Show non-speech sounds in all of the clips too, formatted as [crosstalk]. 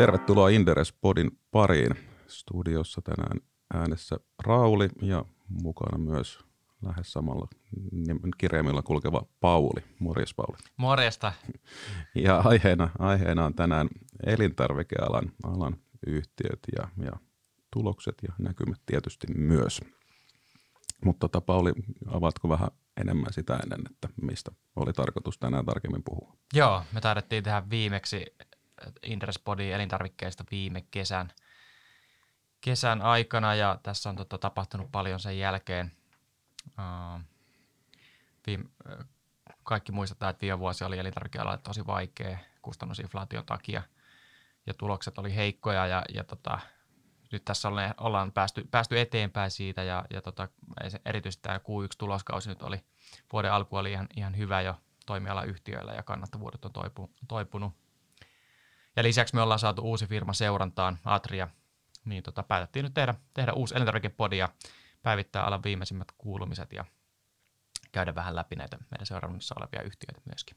Tervetuloa Inderes Podin pariin. Studiossa tänään äänessä Rauli ja mukana myös lähes samalla kirjaimilla kulkeva Pauli. Morjes Pauli. Morjesta. Ja aiheena, aiheena on tänään elintarvikealan alan yhtiöt ja, ja tulokset ja näkymät tietysti myös. Mutta tota, Pauli, avaatko vähän enemmän sitä ennen, että mistä oli tarkoitus tänään tarkemmin puhua? Joo, me taidettiin tehdä viimeksi Interespodi elintarvikkeista viime kesän, kesän aikana ja tässä on tota, tapahtunut paljon sen jälkeen. Uh, viime, kaikki muistetaan, että viime vuosi oli elintarvikealalla tosi vaikea kustannusinflaation takia ja tulokset oli heikkoja ja, ja tota, nyt tässä ollaan päästy, päästy eteenpäin siitä ja, ja tota, erityisesti tämä Q1-tuloskausi nyt oli, vuoden alku oli ihan, ihan hyvä jo toimialayhtiöillä ja kannattavuudet on toipu, toipunut. Ja lisäksi me ollaan saatu uusi firma seurantaan, Atria, niin tota, päätettiin nyt tehdä, tehdä uusi elintarvikepodi ja päivittää alan viimeisimmät kuulumiset ja käydä vähän läpi näitä meidän seurannassa olevia yhtiöitä myöskin.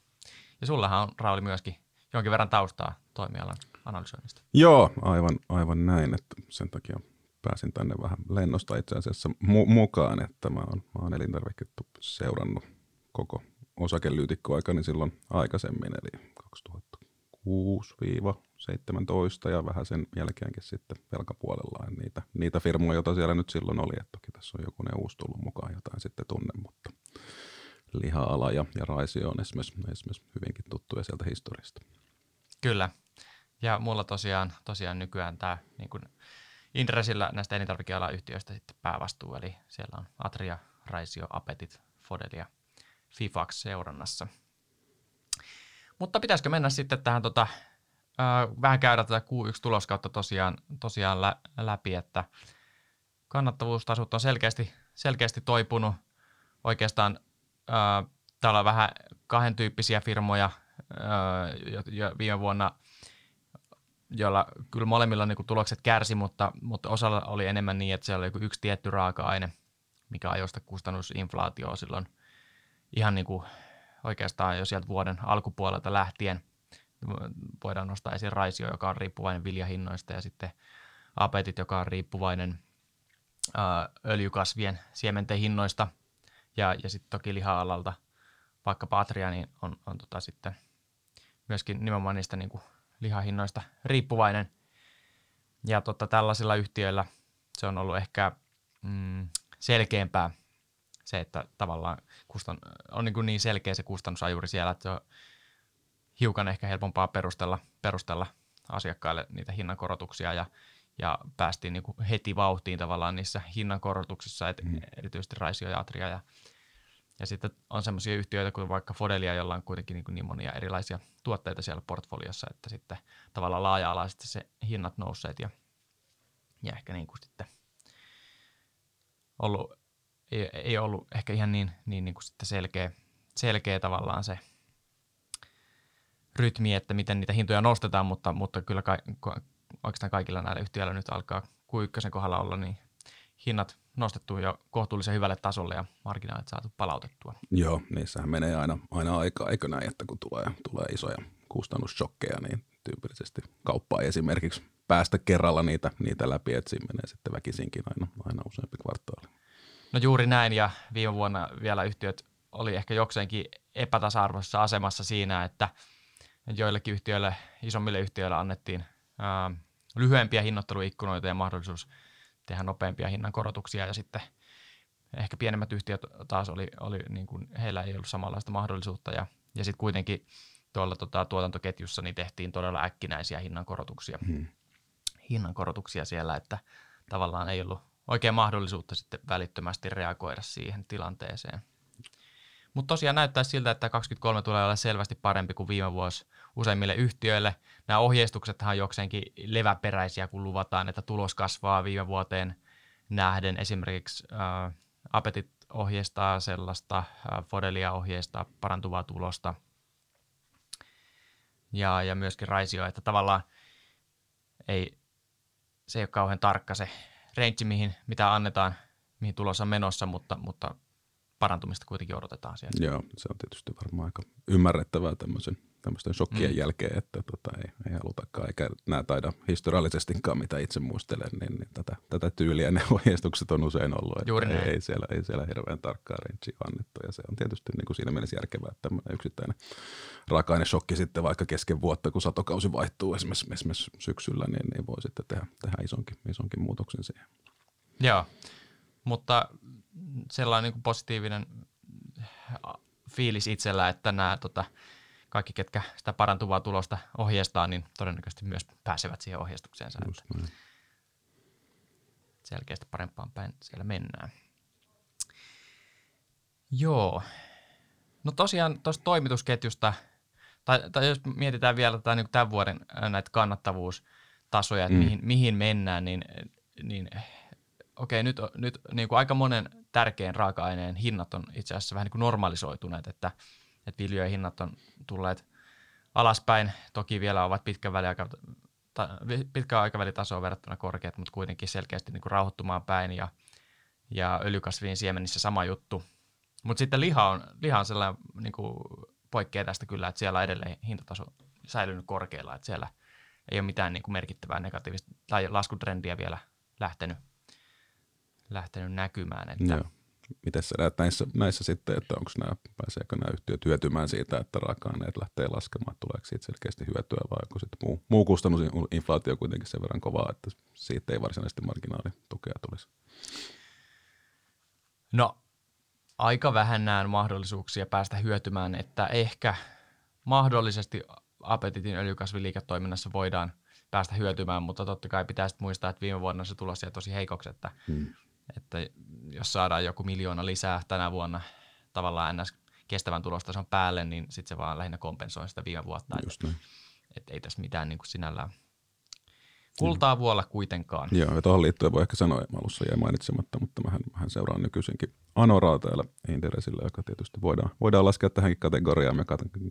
Ja sullahan on, Rauli, myöskin jonkin verran taustaa toimialan analysoinnista. Joo, aivan, aivan näin, että sen takia pääsin tänne vähän lennosta itse asiassa mu- mukaan, että mä oon, mä oon elintarvikettu seurannut koko osakelyytikkoaikani silloin aikaisemmin, eli 2006-17 ja vähän sen jälkeenkin sitten velkapuolella niitä, niitä firmoja, joita siellä nyt silloin oli, että toki tässä on joku ne uusi tullut mukaan, jotain sitten tunne, mutta liha-ala ja, ja raisio on esimerkiksi, esimerkiksi hyvinkin tuttuja sieltä historiasta. Kyllä. Ja mulla tosiaan, tosiaan nykyään tämä niin Indresillä näistä elintarvikealan yhtiöistä sitten päävastuu, eli siellä on Atria, Raisio, Apetit, Fodel ja Fifax seurannassa. Mutta pitäisikö mennä sitten tähän tota, äh, vähän käydä tätä Q1-tuloskautta tosiaan, tosiaan lä- läpi, että kannattavuustasot on selkeästi, selkeästi toipunut. Oikeastaan äh, täällä on vähän kahden tyyppisiä firmoja – jo viime vuonna, joilla kyllä molemmilla niin tulokset kärsi, mutta, mutta osalla oli enemmän niin, että siellä oli yksi tietty raaka-aine, mikä ajoista kustannusinflaatioa silloin ihan niin kuin oikeastaan jo sieltä vuoden alkupuolelta lähtien. Voidaan nostaa esiin raisio, joka on riippuvainen viljahinnoista ja sitten apetit, joka on riippuvainen öljykasvien siementen hinnoista ja, ja sitten toki liha-alalta vaikka Patria niin on, on tota sitten myöskin nimenomaan niistä niin kuin lihahinnoista riippuvainen. Ja tota, tällaisilla yhtiöillä se on ollut ehkä mm, selkeämpää se, että tavallaan kustan, on niin, kuin niin selkeä se kustannusajuri siellä, että se on hiukan ehkä helpompaa perustella, perustella asiakkaille niitä hinnankorotuksia ja, ja päästiin niin kuin heti vauhtiin tavallaan niissä hinnankorotuksissa, et, mm. erityisesti Raisio ja Atria ja ja sitten on semmoisia yhtiöitä kuin vaikka Fodelia, jolla on kuitenkin niin, niin monia erilaisia tuotteita siellä portfoliossa, että sitten tavallaan laaja-alaisesti se hinnat nousseet ja, ja ehkä niin kuin sitten ollut, ei, ei ollut ehkä ihan niin, niin, niin kuin sitten selkeä, selkeä tavallaan se rytmi, että miten niitä hintoja nostetaan, mutta, mutta kyllä ka, oikeastaan kaikilla näillä yhtiöillä nyt alkaa Q1 kohdalla olla niin hinnat nostettu jo kohtuullisen hyvälle tasolle ja marginaalit saatu palautettua. Joo, niissähän menee aina, aina aikaa, eikö näin, että kun tulee, tulee isoja kustannussokkeja, niin tyypillisesti kauppaa esimerkiksi päästä kerralla niitä, niitä läpi, että siinä menee sitten väkisinkin aina, aina useampi kvartaali. No juuri näin ja viime vuonna vielä yhtiöt oli ehkä jokseenkin epätasa-arvoisessa asemassa siinä, että joillekin yhtiöille, isommille yhtiöille annettiin ää, lyhyempiä hinnoitteluikkunoita ja mahdollisuus – tehdä nopeampia hinnankorotuksia ja sitten ehkä pienemmät yhtiöt taas oli, oli niin kuin, heillä ei ollut samanlaista mahdollisuutta ja, ja sitten kuitenkin tuolla tota, tuotantoketjussa niin tehtiin todella äkkinäisiä hinnankorotuksia, hmm. hinnankorotuksia siellä, että tavallaan ei ollut oikein mahdollisuutta sitten välittömästi reagoida siihen tilanteeseen. Mutta tosiaan näyttää siltä, että 2023 tulee olla selvästi parempi kuin viime vuosi useimmille yhtiöille. Nämä ohjeistuksethan on jokseenkin leväperäisiä, kun luvataan, että tulos kasvaa viime vuoteen nähden. Esimerkiksi äh, Apetit ohjeistaa sellaista, äh, Fodelia ohjeistaa parantuvaa tulosta ja, ja myöskin Raisio, että tavallaan ei, se ei ole kauhean tarkka se range, mihin, mitä annetaan, mihin tulos on menossa, mutta, mutta parantumista kuitenkin odotetaan siellä. Joo, se on tietysti varmaan aika ymmärrettävää tämmöisen, tämmöisten shokkien mm. jälkeen, että tota, ei, ei halutakaan, eikä nämä taida historiallisestikaan, mitä itse muistelen, niin, niin tätä, tätä tyyliä ne [laughs] ohjeistukset on usein ollut. Että Juuri ei, näin. ei, siellä, ei siellä hirveän tarkkaa range annettu, ja se on tietysti niin kuin siinä mielessä järkevää, että tämmöinen yksittäinen raaka-aineshokki sitten vaikka kesken vuotta, kun satokausi vaihtuu esimerkiksi, esimerkiksi syksyllä, niin, niin voi sitten tehdä, tehdä isonkin, isonkin muutoksen siihen. Joo, mutta sellainen niin kuin positiivinen fiilis itsellä, että nämä tota, kaikki, ketkä sitä parantuvaa tulosta ohjeistaa, niin todennäköisesti myös pääsevät siihen ohjeistukseensa. Just Että selkeästi parempaan päin siellä mennään. Joo. No tosiaan tuosta toimitusketjusta, tai, tai jos mietitään vielä tätä, niin tämän vuoden näitä kannattavuustasoja, että Mm. mihin, mihin mennään, niin, niin okei, nyt, nyt niin kuin aika monen tärkeän raaka-aineen hinnat on itse asiassa vähän niin kuin normalisoituneet, että, että viljojen hinnat on tulleet alaspäin. Toki vielä ovat pitkän väliaika, ta, pitkän aikavälin tasoon verrattuna korkeat, mutta kuitenkin selkeästi niin kuin rauhoittumaan päin ja, ja öljykasvien siemenissä sama juttu. Mutta sitten liha on, liha on sellainen niin kuin poikkeaa tästä kyllä, että siellä on edelleen hintataso säilynyt korkealla, että siellä ei ole mitään niin kuin merkittävää negatiivista tai laskutrendiä vielä lähtenyt, lähtenyt näkymään. Että, Joo. Miten sä näet näissä, näissä sitten, että onko nämä, pääseekö nämä yhtiöt hyötymään siitä, että raaka-aineet lähtee laskemaan, tuleeko siitä selkeästi hyötyä vai onko sitten muu, muu kustannusinflaatio kuitenkin sen verran kovaa, että siitä ei varsinaisesti marginaalitukea tulisi? No, aika vähän näen mahdollisuuksia päästä hyötymään, että ehkä mahdollisesti apetitin öljykasviliiketoiminnassa voidaan päästä hyötymään, mutta totta kai pitää sitten muistaa, että viime vuonna se tulos jäi tosi heikoksi, että, Hmm. Että jos saadaan joku miljoona lisää tänä vuonna tavallaan ns. kestävän tulostason päälle, niin sitten se vaan lähinnä kompensoi sitä viime vuotta. Että Just näin. et ei tässä mitään niin kuin sinällään kultaa vuolla kuitenkaan. Joo, ja tuohon liittyen voi ehkä sanoa, että alussa jäi mainitsematta, mutta mähän, mähän seuraan nykyisinkin Anoraa täällä Inderesillä, joka tietysti voidaan, voidaan laskea tähänkin kategoriaan. Me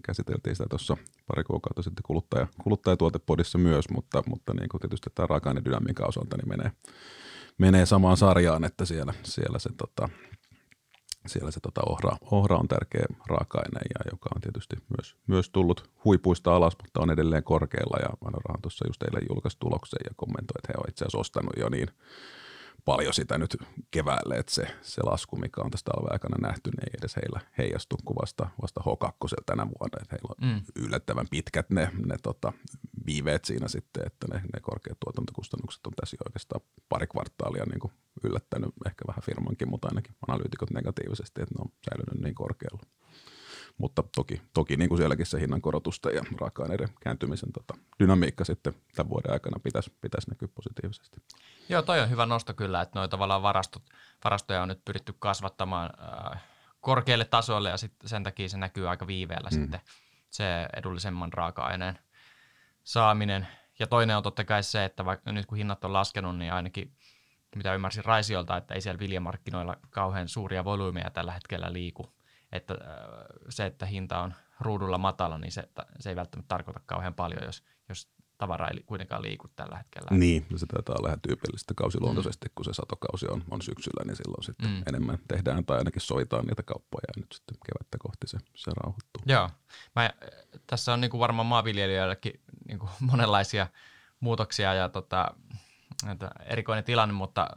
käsiteltiin sitä tuossa pari kuukautta sitten kuluttaja, kuluttajatuotepodissa myös, mutta, mutta niin kuin tietysti tämä raaka-ainedynamiikan osalta niin menee, menee samaan sarjaan, että siellä, siellä se, tota, siellä se tota ohra, ohra, on tärkeä raaka-aine, ja joka on tietysti myös, myös tullut huipuista alas, mutta on edelleen korkealla. Ja Anorahan tuossa just eilen julkaisi tuloksen ja kommentoi, että he ovat itse asiassa ostanut jo niin paljon sitä nyt keväälle, että se, se lasku, mikä on tästä talven aikana nähty, niin ei edes heillä heijastu kuvasta vasta H2 tänä vuonna. Että heillä on Mm. yllättävän pitkät ne, ne tota, viiveet siinä sitten, että ne, ne korkeat tuotantokustannukset on tässä jo oikeastaan pari kvartaalia niin kuin yllättänyt ehkä vähän firmankin, mutta ainakin analyytikot negatiivisesti, että ne on säilynyt niin korkealla. Mutta toki, toki niin kuin sielläkin se hinnankorotusta ja raaka-aineiden kääntymisen tota, dynamiikka sitten tämän vuoden aikana pitäisi, pitäisi näkyä positiivisesti. Joo, toi on hyvä nosto kyllä, että noita tavallaan varastot, varastoja on nyt pyritty kasvattamaan äh, korkealle tasolle ja sit sen takia se näkyy aika viiveellä mm. sitten se edullisemman raaka-aineen saaminen. Ja toinen on totta kai se, että vaikka nyt kun hinnat on laskenut, niin ainakin mitä ymmärsin Raisiolta, että ei siellä viljamarkkinoilla kauhean suuria volyymeja tällä hetkellä liiku. Että äh, se, että hinta on ruudulla matala, niin se, se ei välttämättä tarkoita kauhean paljon, jos, jos tavara ei kuitenkaan liiku tällä hetkellä. Niin, no se taitaa olla ihan tyypillistä kausiluontoisesti, kun se satokausi on, on syksyllä, niin silloin sitten mm. Mm. enemmän tehdään tai ainakin soitaan niitä kauppoja ja nyt sitten kevättä kohti se, se rauhoittuu. Joo. Mä, tässä on niin kuin varmaan maanviljelijöillekin niin kuin [laughs] monenlaisia muutoksia ja tota, että erikoinen tilanne, mutta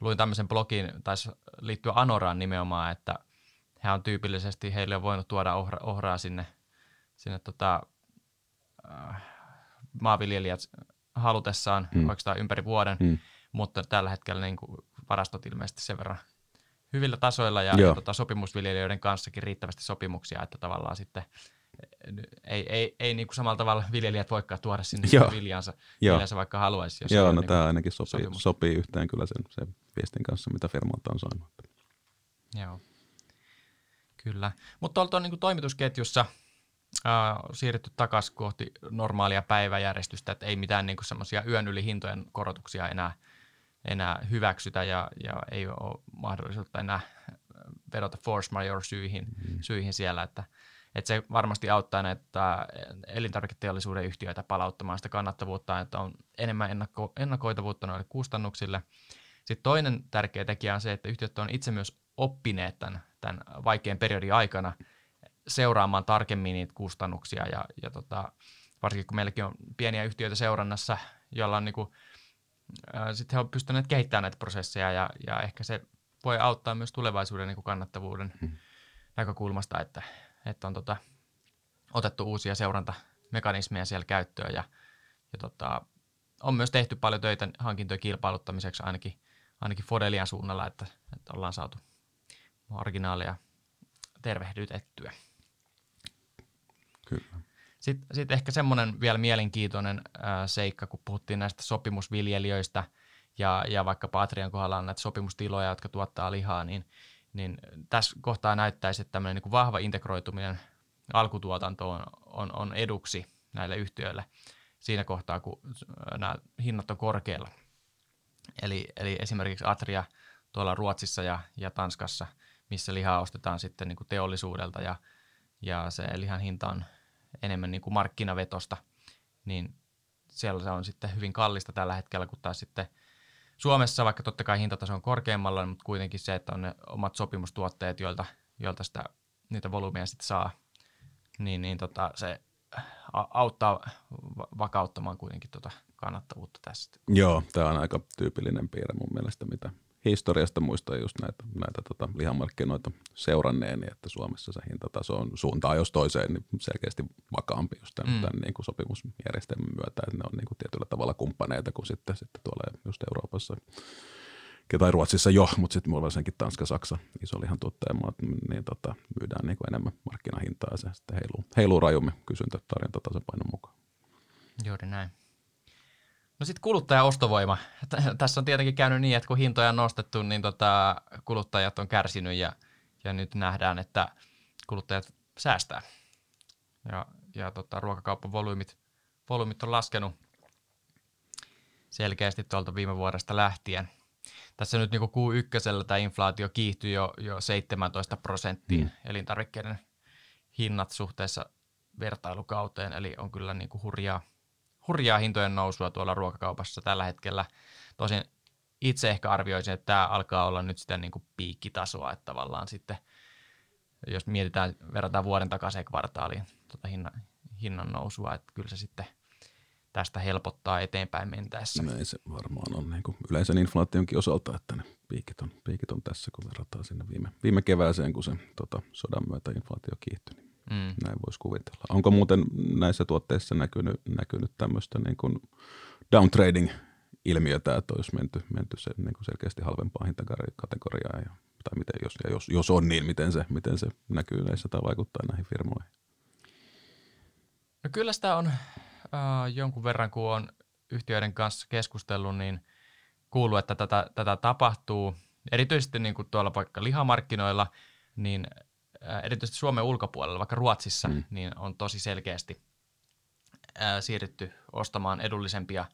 luin tämmöisen blogin, taisi liittyä Anoraan nimenomaan, että he on tyypillisesti, heille on voinut tuoda ohra, ohraa sinne, sinne tota, äh, maanviljelijät halutessaan Mm. oikeastaan ympäri vuoden, Mm. mutta tällä hetkellä niin kuin varastot ilmeisesti sen verran hyvillä tasoilla ja, Joo. ja tota, sopimusviljelijöiden kanssakin riittävästi sopimuksia, että tavallaan sitten eh, ei, ei, ei niin kuin samalla tavalla viljelijät voikaan tuoda sinne Joo. viljansa, Joo, viljansa vaikka haluaisi. Jos Joo no niin tämä ainakin sopii, sopimus. sopii yhteen kyllä sen, sen viestin kanssa, mitä firmalta on saanut. Joo, kyllä. Mutta tuolta on niin toimitusketjussa äh, siirrytty takaisin kohti normaalia päiväjärjestystä, että ei mitään niin semmoisia yön yli hintojen korotuksia enää, enää hyväksytä ja, ja ei ole mahdollisuutta enää vedota force majeure syihin, Mm. syihin siellä, että, että se varmasti auttaa näitä elintarviketeollisuuden yhtiöitä palauttamaan sitä kannattavuutta, että on enemmän ennakko, ennakoitavuutta noille kustannuksille. Sitten toinen tärkeä tekijä on se, että yhtiöt on itse myös oppineet tämän, tämän vaikean periodin aikana seuraamaan tarkemmin niitä kustannuksia ja, ja tota, varsinkin kun meilläkin on pieniä yhtiöitä seurannassa, joilla on niin kuin, sitten he ovat pystyneet kehittämään näitä prosesseja ja, ja ehkä se voi auttaa myös tulevaisuuden niin kuin kannattavuuden hmm. näkökulmasta, että, että on tota, otettu uusia seurantamekanismeja siellä käyttöön ja, ja tota, on myös tehty paljon töitä hankintojen kilpailuttamiseksi ainakin, ainakin Fodelian suunnalla, että, että ollaan saatu marginaaleja tervehdytettyä. Kyllä. Sitten, sitten ehkä semmoinen vielä mielenkiintoinen ää, seikka, kun puhuttiin näistä sopimusviljelijöistä ja, ja vaikka Patrian kohdalla on näitä sopimustiloja, jotka tuottaa lihaa, niin, niin tässä kohtaa näyttäisi, että tämmöinen niin vahva integroituminen alkutuotantoon on, on eduksi näille yhtiöille siinä kohtaa, kun nämä hinnat on korkealla. Eli, eli esimerkiksi Atria tuolla Ruotsissa ja, ja Tanskassa, missä lihaa ostetaan sitten niin kuin teollisuudelta ja, ja se lihan hinta on enemmän niin kuin markkinavetosta, niin siellä se on sitten hyvin kallista tällä hetkellä, kun taas sitten Suomessa, vaikka totta kai hintataso on korkeammalla, mutta kuitenkin se, että on ne omat sopimustuotteet, joilta, joilta sitä, niitä volyymeja sitten saa, niin, niin tota, se auttaa vakauttamaan kuitenkin tota kannattavuutta tässä. Joo, tämä on aika tyypillinen piirre mun mielestä, mitä historiasta muistan just näitä, näitä tota, lihamarkkinoita seuranneeni, että Suomessa se hintataso on suuntaan jos toiseen niin selkeästi vakaampi just tämän, mm. tämän niin kuin sopimusjärjestelmän myötä, että ne on niin kuin tietyllä tavalla kumppaneita kuin sitten, sitten tuolla just Euroopassa tai Ruotsissa jo, mutta sitten mulla varsinkin Tanska, Saksa, iso lihan tuottajamaat, niin tota, myydään niin kuin enemmän markkinahintaa ja se sitten heiluu, heiluu rajummin kysyntä tarjonta tasapainon mukaan. Juuri näin. No sitten kuluttaja-ostovoima. Tässä on tietenkin käynyt niin, että kun hintoja on nostettu, niin tota, kuluttajat on kärsinyt ja, ja nyt nähdään, että kuluttajat säästää. Ja, ja tota, ruokakaupan volyymit, volyymit on laskenut selkeästi tuolta viime vuodesta lähtien. Tässä nyt niin Q1 tämä inflaatio kiihtyi jo, jo 17 prosenttiin mm. elintarvikkeiden hinnat suhteessa vertailukauteen, eli on kyllä niin kuin hurjaa – hurjaa hintojen nousua tuolla ruokakaupassa tällä hetkellä. Tosin itse ehkä arvioisin, että tämä alkaa olla nyt sitä niin kuin piikkitasoa, että tavallaan sitten, jos mietitään, verrataan vuoden takaisin kvartaaliin tuota hinnan, hinnan nousua, että kyllä se sitten tästä helpottaa eteenpäin mentäessä. Näin se varmaan on niin kuin yleisen inflaationkin osalta, että ne piikit on, piikit on tässä, kun verrataan sinne viime, viime kevääseen, kun se tota, sodan myötä inflaatio kiihtyi. Niin Mm. Näin voisi kuvitella. Onko muuten näissä tuotteissa näkynyt, näkynyt tämmöistä niin kuin downtrading ilmiötä, että olisi menty, menty se, niin kuin selkeästi halvempaan hintakategoriaan, ja, tai miten, jos, ja jos, jos on, niin miten se, miten se näkyy näissä tai vaikuttaa näihin firmoihin? No kyllä sitä on äh, jonkun verran, kun on yhtiöiden kanssa keskustellut, niin kuuluu, että tätä, tätä tapahtuu. Erityisesti niin kuin tuolla vaikka lihamarkkinoilla, niin erityisesti Suomen ulkopuolella, vaikka Ruotsissa, mm. niin on tosi selkeästi ää, siirrytty ostamaan edullisempia,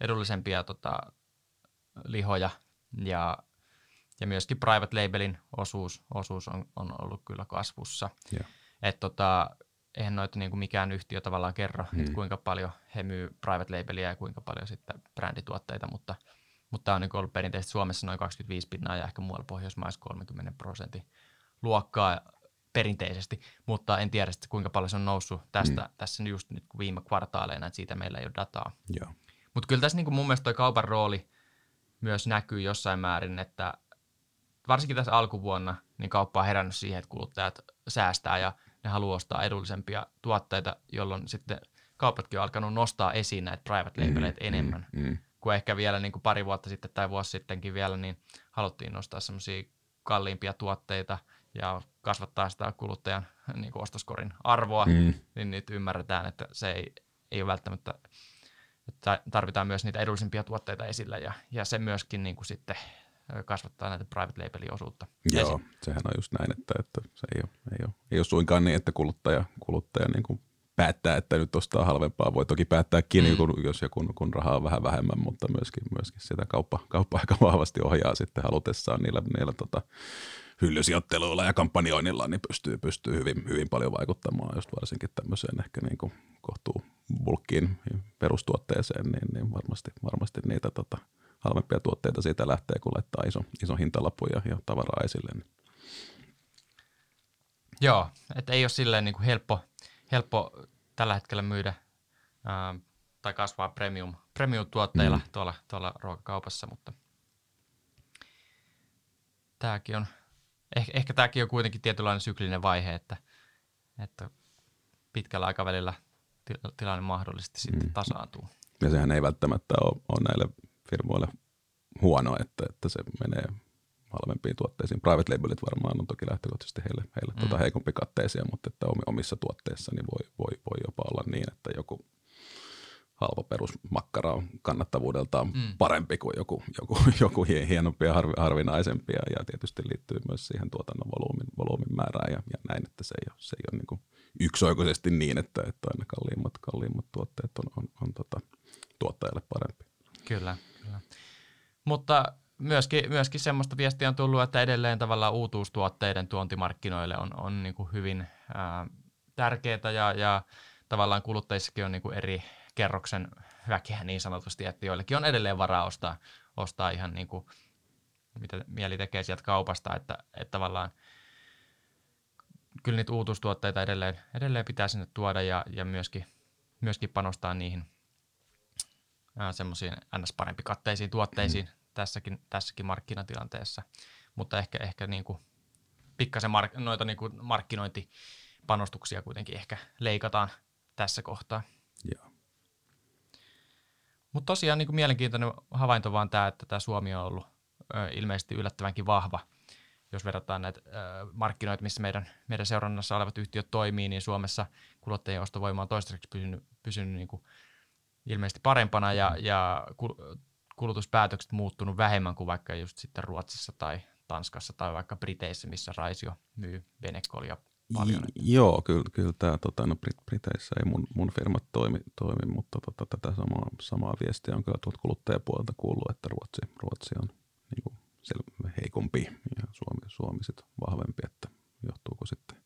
edullisempia tota, lihoja ja, ja myöskin private labelin osuus, osuus on, on ollut kyllä kasvussa. Yeah. Et tota, eihän noita niin kuin mikään yhtiö tavallaan kerro, mm. että kuinka paljon he myy private labelia ja kuinka paljon sitten brändituotteita, mutta, mutta tämä on niin ollut perinteisesti Suomessa noin 25 pinnaa ja ehkä muualla Pohjoismaissa 30 prosentin luokkaa perinteisesti, mutta en tiedä sitten kuinka paljon se on noussut tästä mm. tässä just nyt viime kvartaaleina, että siitä meillä ei ole dataa. Mutta kyllä tässä niin kuin mun mielestä toi kaupan rooli myös näkyy jossain määrin, että varsinkin tässä alkuvuonna niin kauppa on herännyt siihen, että kuluttajat säästää ja ne haluaa ostaa edullisempia tuotteita, jolloin sitten kaupatkin on alkanut nostaa esiin näitä private labeleita mm, enemmän. Mm. Kuin ehkä vielä niin kuin pari vuotta sitten tai vuosi sittenkin vielä, niin haluttiin nostaa semmoisia kalliimpia tuotteita – ja kasvattaa sitä kuluttajan [laughs] niin kuin ostoskorin arvoa, mm. niin nyt ymmärretään, että se ei, ei ole välttämättä, että tarvitaan myös niitä edullisimpia tuotteita esillä ja, ja se myöskin niin kuin sitten kasvattaa näitä private labelin osuutta. Joo, Esim. sehän on just näin, että, että se ei ole, ei, ole, ei ole suinkaan niin, että kuluttaja, kuluttaja niin kuin päättää, että nyt ostaa halvempaa. Voi toki päättääkin, mm. kun, jos ja kun, kun rahaa on vähän vähemmän, mutta myöskin, myöskin sitä kauppa, kauppa aika vahvasti ohjaa sitten halutessaan niillä, niillä tota, hyllysijoitteluilla ja kampanjoinnilla niin pystyy, pystyy hyvin, hyvin paljon vaikuttamaan just varsinkin tämmöiseen ehkä niin kuin kohtuu bulkkiin perustuotteeseen, niin, niin varmasti, varmasti niitä tota, halvempia tuotteita siitä lähtee, kun laittaa iso, iso hintalapu ja, ja tavaraa esille. Niin Joo, että ei ole silleen niin kuin helppo, helppo tällä hetkellä myydä ää, tai kasvaa premium, premium-tuotteilla mm. tuolla, tuolla ruokakaupassa, mutta tämäkin on, ehkä, ehkä tämäkin on kuitenkin tietynlainen syklinen vaihe, että, että pitkällä aikavälillä tilanne mahdollisesti sitten mm. tasaantuu. Ja sehän ei välttämättä ole, ole näille firmoille huono, että, että se menee halvempiin tuotteisiin. Private labelit varmaan on toki lähtökohtaisesti heille, heille mm. tuota heikompi katteisia, mutta että omissa tuotteissa niin voi, voi, voi jopa olla niin, että joku halpa perusmakkara on kannattavuudeltaan mm. parempi kuin joku, joku, [laughs] joku hienompi ja harvi, harvinaisempi ja, ja tietysti liittyy myös siihen tuotannon volyymin, volyymin määrään ja, ja näin, että se ei ole, se ei ole niin kuin yksioikoisesti niin, että, että aina kalliimmat, kalliimmat tuotteet on, on, on tota, tuottajalle parempi. Kyllä, kyllä. Mutta myöskin, myöskin semmoista viestiä on tullut, että edelleen tavallaan uutuustuotteiden tuontimarkkinoille on, on niin kuin hyvin ää, tärkeää ja, ja tavallaan kuluttajissakin on niin kuin eri kerroksen väkeä niin sanotusti, että joillekin on edelleen varaa ostaa, ostaa ihan niin kuin, mitä mieli tekee sieltä kaupasta, että, että tavallaan kyllä niitä uutuustuotteita edelleen, edelleen pitää sinne tuoda ja, ja myöskin, myöskin panostaa niihin semmoisiin ns. parempi katteisiin tuotteisiin, mm tässäkin, tässäkin markkinatilanteessa. Mutta ehkä, ehkä niin kuin pikkasen mark- noita niin kuin markkinointipanostuksia kuitenkin ehkä leikataan tässä kohtaa. Joo. Mutta tosiaan niin kuin mielenkiintoinen havainto vaan tämä, että tämä Suomi on ollut ö, ilmeisesti yllättävänkin vahva. Jos verrataan näitä ö, markkinoita, missä meidän, meidän seurannassa olevat yhtiöt toimii, niin Suomessa kuluttajien ostovoima on toistaiseksi pysynyt, pysynyt niin kuin ilmeisesti parempana ja, ja kulutuspäätökset muuttunut vähemmän kuin vaikka just sitten Ruotsissa tai Tanskassa tai vaikka Briteissä, missä Raisio myy venekolia paljon. Joo, kyllä, kyllä tämä tota, no Brit- Briteissä ei mun, mun firmat toimi, toimi mutta tota, tätä samaa, samaa viestiä on kyllä tuolta kuluttajapuolelta kuullut, että Ruotsi, Ruotsi on niin kuin heikompi ja Suomi, Suomi sitten vahvempi, että johtuuko sitten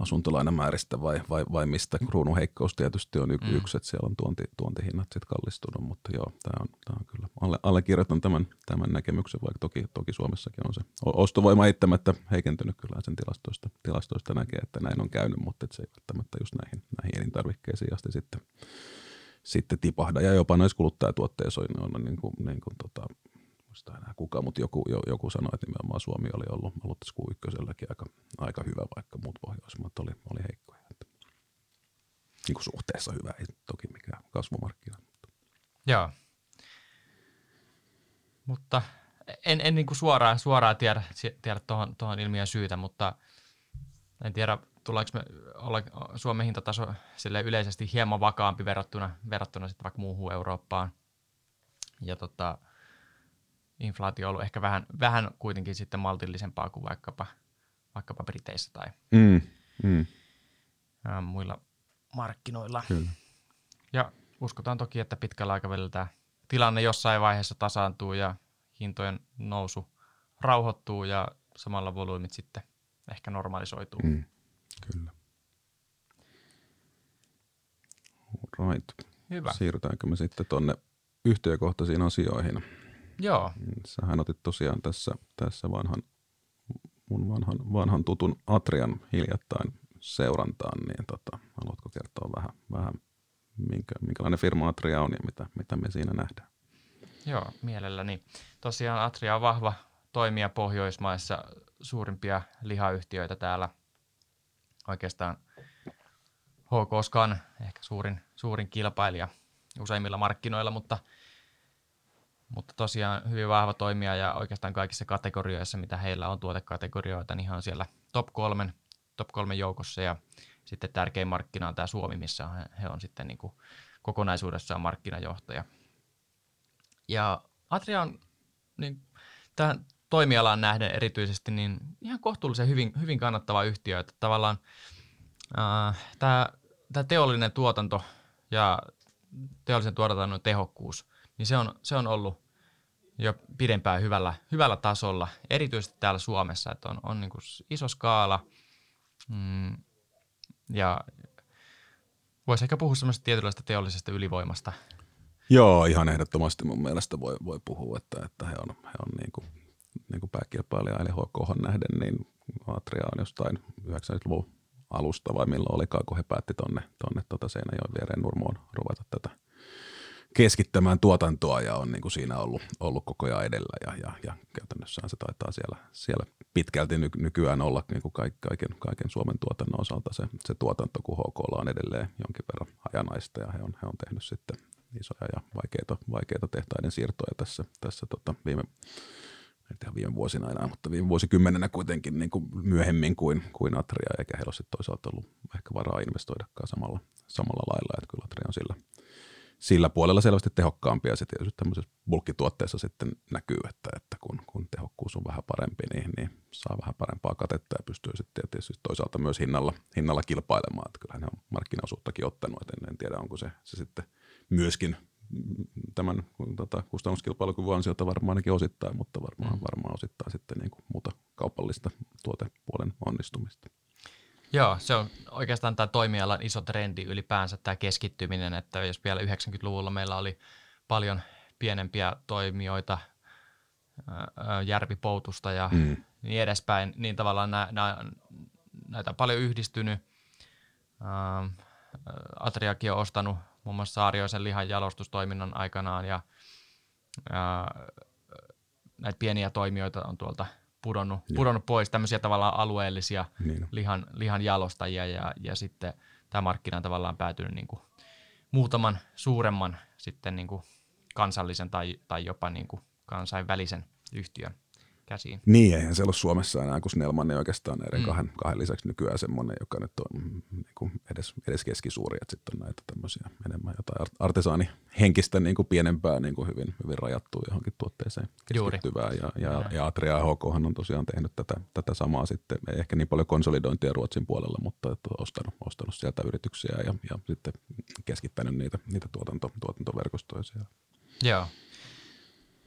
asuntolainamääristä vai, vai, vai mistä. Kruunun heikkous tietysti on y- mm. yksi, että siellä on tuonti, tuontihinnat sitten kallistunut, mutta joo, tämä on, tää on kyllä, alle, allekirjoitan tämän, tämän näkemyksen, vaikka toki, toki Suomessakin on se ostovoima eittämättä heikentynyt kyllä sen tilastoista, tilastoista näkee, että näin on käynyt, mutta se ei välttämättä just näihin, näihin elintarvikkeisiin asti sitten, sitten tipahda. Ja jopa näissä kuluttajatuotteissa on, on niin kuin, niin kuin tota, muista enää kuka, mutta joku, joku sanoi, että nimenomaan Suomi oli ollut, tässä ykköselläkin aika, aika hyvä, vaikka muut pohjoismaat oli, oli heikkoja. Että, niin kuin suhteessa hyvä, ei toki mikään kasvumarkkina. Mutta. Joo. Mutta en, en niin kuin suoraan, suoraan tiedä, tiedä tuohon, tuohon ilmiön syytä, mutta en tiedä, tuleeko me olla Suomen hintataso sille yleisesti hieman vakaampi verrattuna, verrattuna sitten vaikka muuhun Eurooppaan. Ja tota, inflaatio on ollut ehkä vähän, vähän kuitenkin sitten maltillisempaa kuin vaikkapa, vaikkapa Briteissä tai mm, mm. Muilla markkinoilla. Kyllä. Ja uskotaan toki, että pitkällä aikavälillä tämä tilanne jossain vaiheessa tasaantuu ja hintojen nousu rauhoittuu ja samalla volyymit sitten ehkä normalisoituu. Mm, kyllä. Right. Hyvä. Siirrytäänkö me sitten tuonne yhtiökohtaisiin asioihin? Joo. Sähän otit tosiaan tässä, tässä vanhan, mun vanhan, vanhan tutun Atrian hiljattain seurantaan, niin tota, haluatko kertoa vähän, vähän minkä, minkälainen firma Atria on ja mitä, mitä me siinä nähdään? Joo, mielelläni. Tosiaan Atria on vahva toimija Pohjoismaissa, suurimpia lihayhtiöitä täällä. Oikeastaan HK Scan, ehkä suurin, suurin kilpailija useimmilla markkinoilla, mutta – mutta tosiaan hyvin vahva toimija ja oikeastaan kaikissa kategorioissa, mitä heillä on tuotekategorioita, niin on siellä top kolmen, top kolmen joukossa ja sitten tärkein markkina on tämä Suomi, missä he on sitten niin kuin kokonaisuudessaan markkinajohtaja. Ja Atria on niin, tähän toimialaan nähden erityisesti niin ihan kohtuullisen hyvin, hyvin kannattava yhtiö, että tavallaan äh, tämä, tämä teollinen tuotanto ja teollisen tuotannon tehokkuus, niin se on, se on ollut jo pidempään hyvällä, hyvällä tasolla, erityisesti täällä Suomessa, että on, on niin kuin iso skaala mm, ja voisi ehkä puhua semmoisesta tietynlaista teollisesta ylivoimasta. Joo, ihan ehdottomasti mun mielestä voi, voi puhua, että, että he on, he on niin kuin, niin kuin pääkilpailija eli HK nähden niin Atria on jostain 90-luvun alusta vai milloin olikaan, kun he päätti tonne, tonne tota Seinäjoen viereen Nurmoon ruveta tätä keskittämään tuotantoa ja on niin kuin siinä ollut, ollut koko ajan edellä ja, ja, ja käytännössään se taitaa siellä, siellä pitkälti ny, nykyään olla niin kuin kaiken, kaiken Suomen tuotannon osalta se, se tuotanto, kun HK on edelleen jonkin verran hajanaista ja he on, he on tehnyt sitten isoja ja vaikeita, vaikeita tehtaiden siirtoja tässä, tässä tota viime, en viime vuosina enää, mutta viime vuosikymmenenä kuitenkin niin kuin myöhemmin kuin, kuin Atria, eikä heillä ole toisaalta ollut ehkä varaa investoidakaan samalla, samalla lailla, että kyllä Atria on sillä, sillä puolella selvästi tehokkaampi ja se tietysti tämmöisessä bulkkituotteessa sitten näkyy, että, että kun, kun tehokkuus on vähän parempi, niin, niin saa vähän parempaa katetta ja pystyy sitten tietysti toisaalta myös hinnalla, hinnalla kilpailemaan, että kyllähän ne on markkinaosuuttakin ottanut, että en, en tiedä onko se, se sitten myöskin tämän tota, kustannuskilpailukyvyn ansiota varmaan ainakin osittain, mutta varmaan, mm. varmaan osittain sitten niin kuin muuta kaupallista tuotepuolen onnistumista. Joo, se on oikeastaan tämä toimialan iso trendi ylipäänsä tämä keskittyminen, että jos vielä 90-luvulla meillä oli paljon pienempiä toimijoita, järvipoutusta ja mm. niin edespäin, niin tavallaan nä, nä, näitä on paljon yhdistynyt. Atriakin on ostanut muun muassa Saarioisen lihan jalostustoiminnan aikanaan ja, ja näitä pieniä toimijoita on tuolta pudonnut, pudonnut pois, tämmöisiä tavallaan alueellisia niin. lihan, lihan jalostajia ja, ja sitten tämä markkina on tavallaan päätynyt niin kuin muutaman suuremman sitten niin kuin kansallisen tai, tai jopa niin kuin kansainvälisen yhtiön käsiin. Niin, eihän se ole Suomessa enää, kun Snellman ei oikeastaan näiden mm. kahden, kahden lisäksi nykyään semmoinen, joka nyt on mm, niin kuin edes, edes keskisuuri, että sitten on näitä tämmöisiä enemmän jotain artesaani henkistä niin kuin pienempää, niin kuin hyvin, hyvin rajattua johonkin tuotteeseen keskittyvää. Ja, ja, ja Atria HK on tosiaan tehnyt tätä, tätä samaa sitten, ei ehkä niin paljon konsolidointia Ruotsin puolella, mutta että on ostanut, ostanut sieltä yrityksiä ja, ja sitten keskittänyt niitä, niitä tuotanto, tuotantoverkostoja siellä. Joo,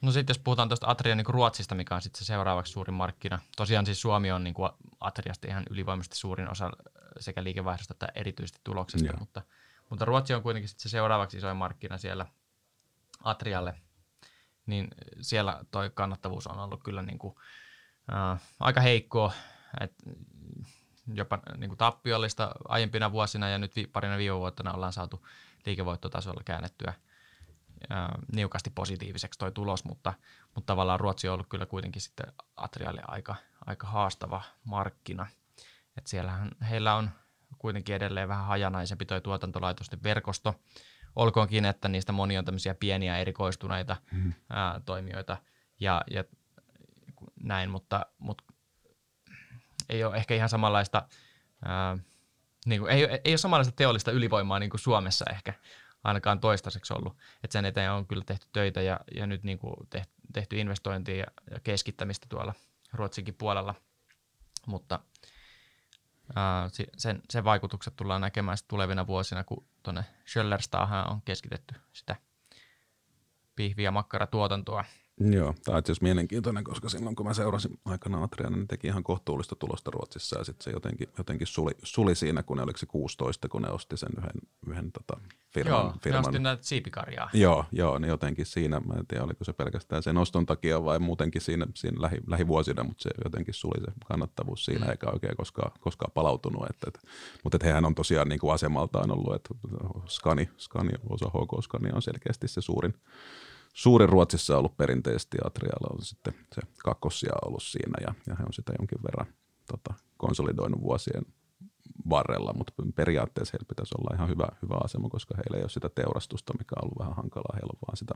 No sitten jos puhutaan tuosta Atria niin Ruotsista, mikä on sitten se seuraavaksi suurin markkina. Tosiaan siis Suomi on niin kuin Atriasta ihan ylivoimaisesti suurin osa sekä liikevaihdosta että erityisesti tuloksesta, mutta, mutta Ruotsi on kuitenkin sit se seuraavaksi isoin markkina siellä Atrialle. Niin siellä toi kannattavuus on ollut kyllä niin kuin, äh, aika heikkoa, et jopa niin kuin tappiollista aiempina vuosina ja nyt vi, parina viime vuotena ollaan saatu liikevoittotasolla käännettyä – niukasti positiiviseksi toi tulos, mutta, mutta tavallaan Ruotsi on ollut kyllä kuitenkin sitten Atrialle aika, aika haastava markkina. Et siellähän heillä on kuitenkin edelleen vähän hajanaisempi toi tuotantolaitosten verkosto, olkoonkin, että niistä moni on tämmöisiä pieniä erikoistuneita mm. ää, toimijoita ja, ja näin, mutta, mutta ei ole ehkä ihan samanlaista, ää, niin kuin, ei, ei ole samanlaista teollista ylivoimaa niin kuin Suomessa ehkä, ainakaan toistaiseksi ollut. Et sen eteen on kyllä tehty töitä ja, ja nyt niin kuin tehty, investointia ja, keskittämistä tuolla Ruotsinkin puolella, mutta ää, sen, sen vaikutukset tullaan näkemään tulevina vuosina, kun tuonne Schöllerstaahan on keskitetty sitä pihvi- ja makkaratuotantoa Joo, tämä on itse mielenkiintoinen, koska silloin kun mä seurasin aikana Atriana, niin teki ihan kohtuullista tulosta Ruotsissa ja sitten se jotenkin, jotenkin suli, suli, siinä, kun ne oliko se 16, kun ne osti sen yhden, yhden tota, firman. Joo, firman. ne osti näitä siipikarjaa. Joo, joo, niin jotenkin siinä, mä en tiedä oliko se pelkästään sen oston takia vai muutenkin siinä, siinä lähi, lähivuosina, mutta se jotenkin suli se kannattavuus siinä mm. eikä oikein koskaan, koskaan palautunut. Että, että, mutta että hehän on tosiaan niin kuin asemaltaan ollut, että Skani, Skani, osa HK Skani on selkeästi se suurin, suurin Ruotsissa on ollut perinteisesti, Atrialla on sitten se kakkosia ollut siinä ja, ja he on sitä jonkin verran tota, konsolidoinut vuosien varrella, mutta periaatteessa heillä pitäisi olla ihan hyvä, hyvä asema, koska heillä ei ole sitä teurastusta, mikä on ollut vähän hankalaa. Heillä on vaan sitä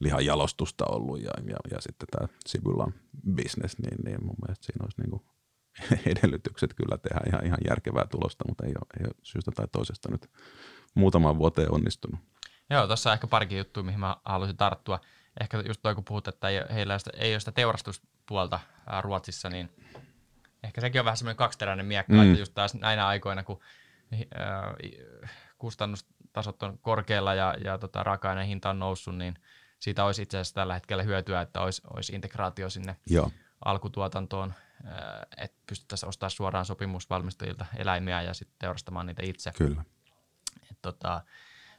lihan jalostusta ollut ja, ja, ja sitten tämä Sibulan business, niin, niin mun mielestä siinä olisi niin kuin [laughs] edellytykset kyllä tehdä ihan, ihan järkevää tulosta, mutta ei ole, ei ole syystä tai toisesta nyt muutaman vuoteen onnistunut. Joo, tuossa ehkä parikin juttua, mihin mä haluaisin tarttua. Ehkä just toi, kun puhut, että ei, heillä ei ole sitä teurastuspuolta Ruotsissa, niin ehkä sekin on vähän semmoinen kaksiteräinen miekka, mm. että just taas näinä aikoina, kun ää, kustannustasot on korkealla ja, ja tota, raaka-aineen hinta on noussut, niin siitä olisi itse asiassa tällä hetkellä hyötyä, että olisi, olisi integraatio sinne Joo. alkutuotantoon, että pystyttäisiin ostamaan suoraan sopimusvalmistajilta eläimiä ja sitten teurastamaan niitä itse. Kyllä. Et, tota,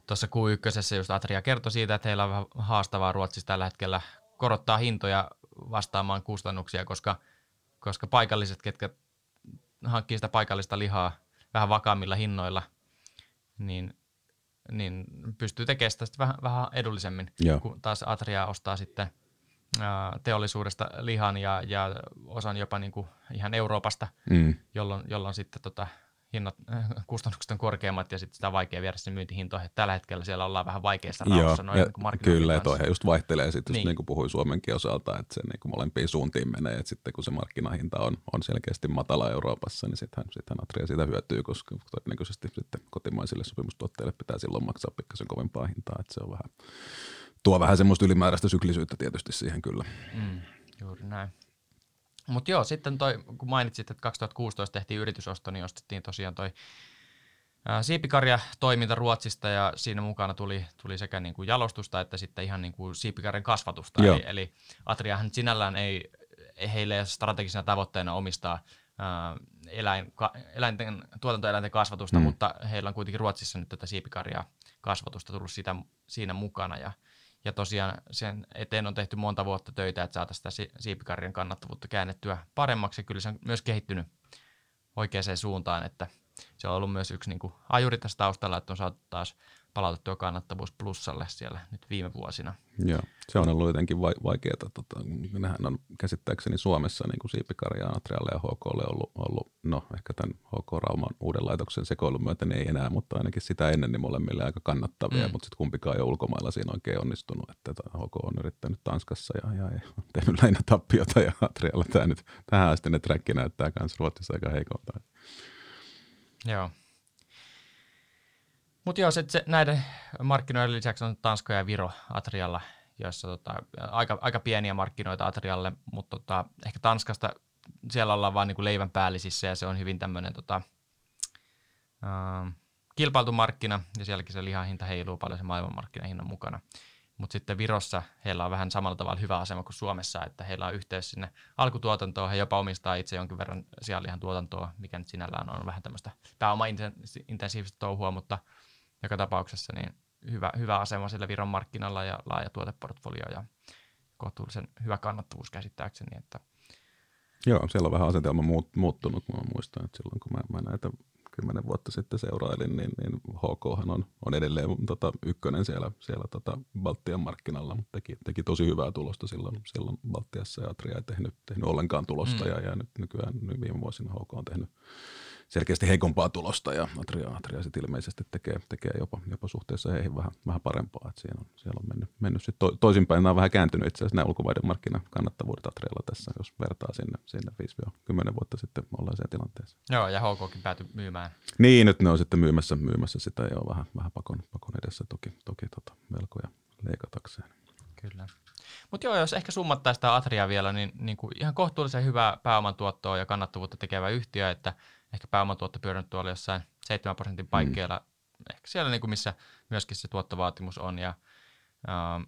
tuossa Q1 just Atria kertoi siitä, että heillä on vähän haastavaa Ruotsissa tällä hetkellä korottaa hintoja vastaamaan kustannuksia, koska koska paikalliset, ketkä hankkii sitä paikallista lihaa vähän vakaammilla hinnoilla, niin, niin pystyy tekemään sitä vähän, vähän edullisemmin, Joo. kun taas Atria ostaa sitten teollisuudesta lihan ja, ja osan jopa niin kuin ihan Euroopasta, Mm. jolloin, jolloin sitten tota, hinnat, [laughs] kustannukset on korkeammat ja sitten sitä on vaikea viedä sen myyntihintoihin. Tällä hetkellä siellä ollaan vähän vaikeassa raossa noin niin kyllä, ja toihan just vaihtelee sitten, niin. Niin. niin kuin puhuin Suomenkin osalta, että se niin kuin molempiin suuntiin menee, että sitten kun se markkinahinta on, on selkeästi matala Euroopassa, niin sittenhän, sittenhän Atria siitä hyötyy, koska todennäköisesti sitten kotimaisille sopimustuotteille pitää silloin maksaa pikkasen kovempaa hintaa, että se on vähän, tuo vähän semmoista ylimääräistä syklisyyttä tietysti siihen kyllä. Mm, juuri näin. Mutta joo, sitten toi, kun mainitsit, että 2016 tehtiin yritysosto, niin ostettiin tosiaan toi siipikarja-toiminta Ruotsista ja siinä mukana tuli, tuli sekä niin kuin jalostusta että sitten ihan niin kuin siipikarjan kasvatusta. Joo. Eli, eli Atriahan sinällään ei, ei heille strategisena tavoitteena omistaa ää, eläin, ka, eläinten, tuotantoeläinten kasvatusta, mm. mutta heillä on kuitenkin Ruotsissa nyt tätä siipikarjaa kasvatusta tullut sitä, siinä mukana ja ja tosiaan sen eteen on tehty monta vuotta töitä, että saataisiin sitä si- siipikarjan kannattavuutta käännettyä paremmaksi. Ja kyllä se on myös kehittynyt oikeaan suuntaan, että se on ollut myös yksi niin kuin ajuri tässä taustalla, että on saatu taas palautettua kannattavuus plussalle siellä nyt viime vuosina. Joo, se on ollut jotenkin vai, vaikeaa. Tota, nehän on käsittääkseni Suomessa niin kuin siipikarja Atrialle ja HKlle ollut, ollut, no ehkä tämän HK Rauman uuden laitoksen sekoilun myötä ne ei enää, mutta ainakin sitä ennen niin molemmille aika kannattavia, mm. Mutta sitten kumpikaan ei ole ulkomailla siinä oikein onnistunut, että tota, HK on yrittänyt Tanskassa ja, ja, ja on tehnyt lähinnä tappiota ja Atrialla tämä nyt tähän asti ne träkki näyttää myös Ruotsissa aika heikolta. Joo. Mutta joo, sit se, näiden markkinoiden lisäksi on Tanska ja Viro Atrialla, joissa tota, aika, aika pieniä markkinoita Atrialle, mutta tota, ehkä Tanskasta siellä ollaan vaan niinku leivän päällisissä ja se on hyvin tämmöinen tota, äh, kilpailtu markkina ja sielläkin se lihahinta heiluu paljon se maailmanmarkkinahinnan mukana. Mutta sitten Virossa heillä on vähän samalla tavalla hyvä asema kuin Suomessa, että heillä on yhteys sinne alkutuotantoon. He jopa omistaa itse jonkin verran sianlihan tuotantoa, mikä nyt sinällään on vähän tämmöistä pääoma-intensiivistä touhua, mutta joka tapauksessa niin hyvä, hyvä asema sillä Viron markkinalla ja laaja tuoteportfolio ja kohtuullisen hyvä kannattavuus käsittääkseni. Että Joo, siellä on vähän asetelma muut, muuttunut. Mä muistan, että silloin kun mä, mä näitä kymmenen vuotta sitten seurailin, niin, niin HK on, on edelleen tota, ykkönen siellä, siellä tota, Baltian markkinalla, mutta teki, teki tosi hyvää tulosta silloin, silloin Baltiassa ja Atria ei tehnyt, tehnyt ollenkaan tulosta Mm. ja, ja nyt nykyään nyt viime vuosina HK on tehnyt selkeästi heikompaa tulosta ja Atria, Atria sitten ilmeisesti tekee, tekee jopa, jopa suhteessa heihin vähän, vähän parempaa. Et siellä on, siellä on mennyt, mennyt sit to, toisinpäin. Nämä on vähän kääntynyt itse asiassa nämä ulkomaiden markkinakannattavuudet Atrialla tässä, jos vertaa sinne, sinne 5-10 vuotta sitten olleeseen tilanteeseen. joo, ja HKkin päätyi myymään. Niin, nyt ne on sitten myymässä, myymässä sitä jo vähän, vähän pakon, pakon edessä toki, toki tota, velkoja leikatakseen. Kyllä. Mutta joo, jos ehkä summattaisiin sitä Atria vielä, niin, niin kuin ihan kohtuullisen hyvää pääomantuottoa ja kannattavuutta tekevä yhtiö, että ehkä pääomantuotto pyörinyt tuolla jossain 7 prosentin paikkeilla, mm. ehkä siellä niin kuin missä myöskin se tuottovaatimus on ja ähm,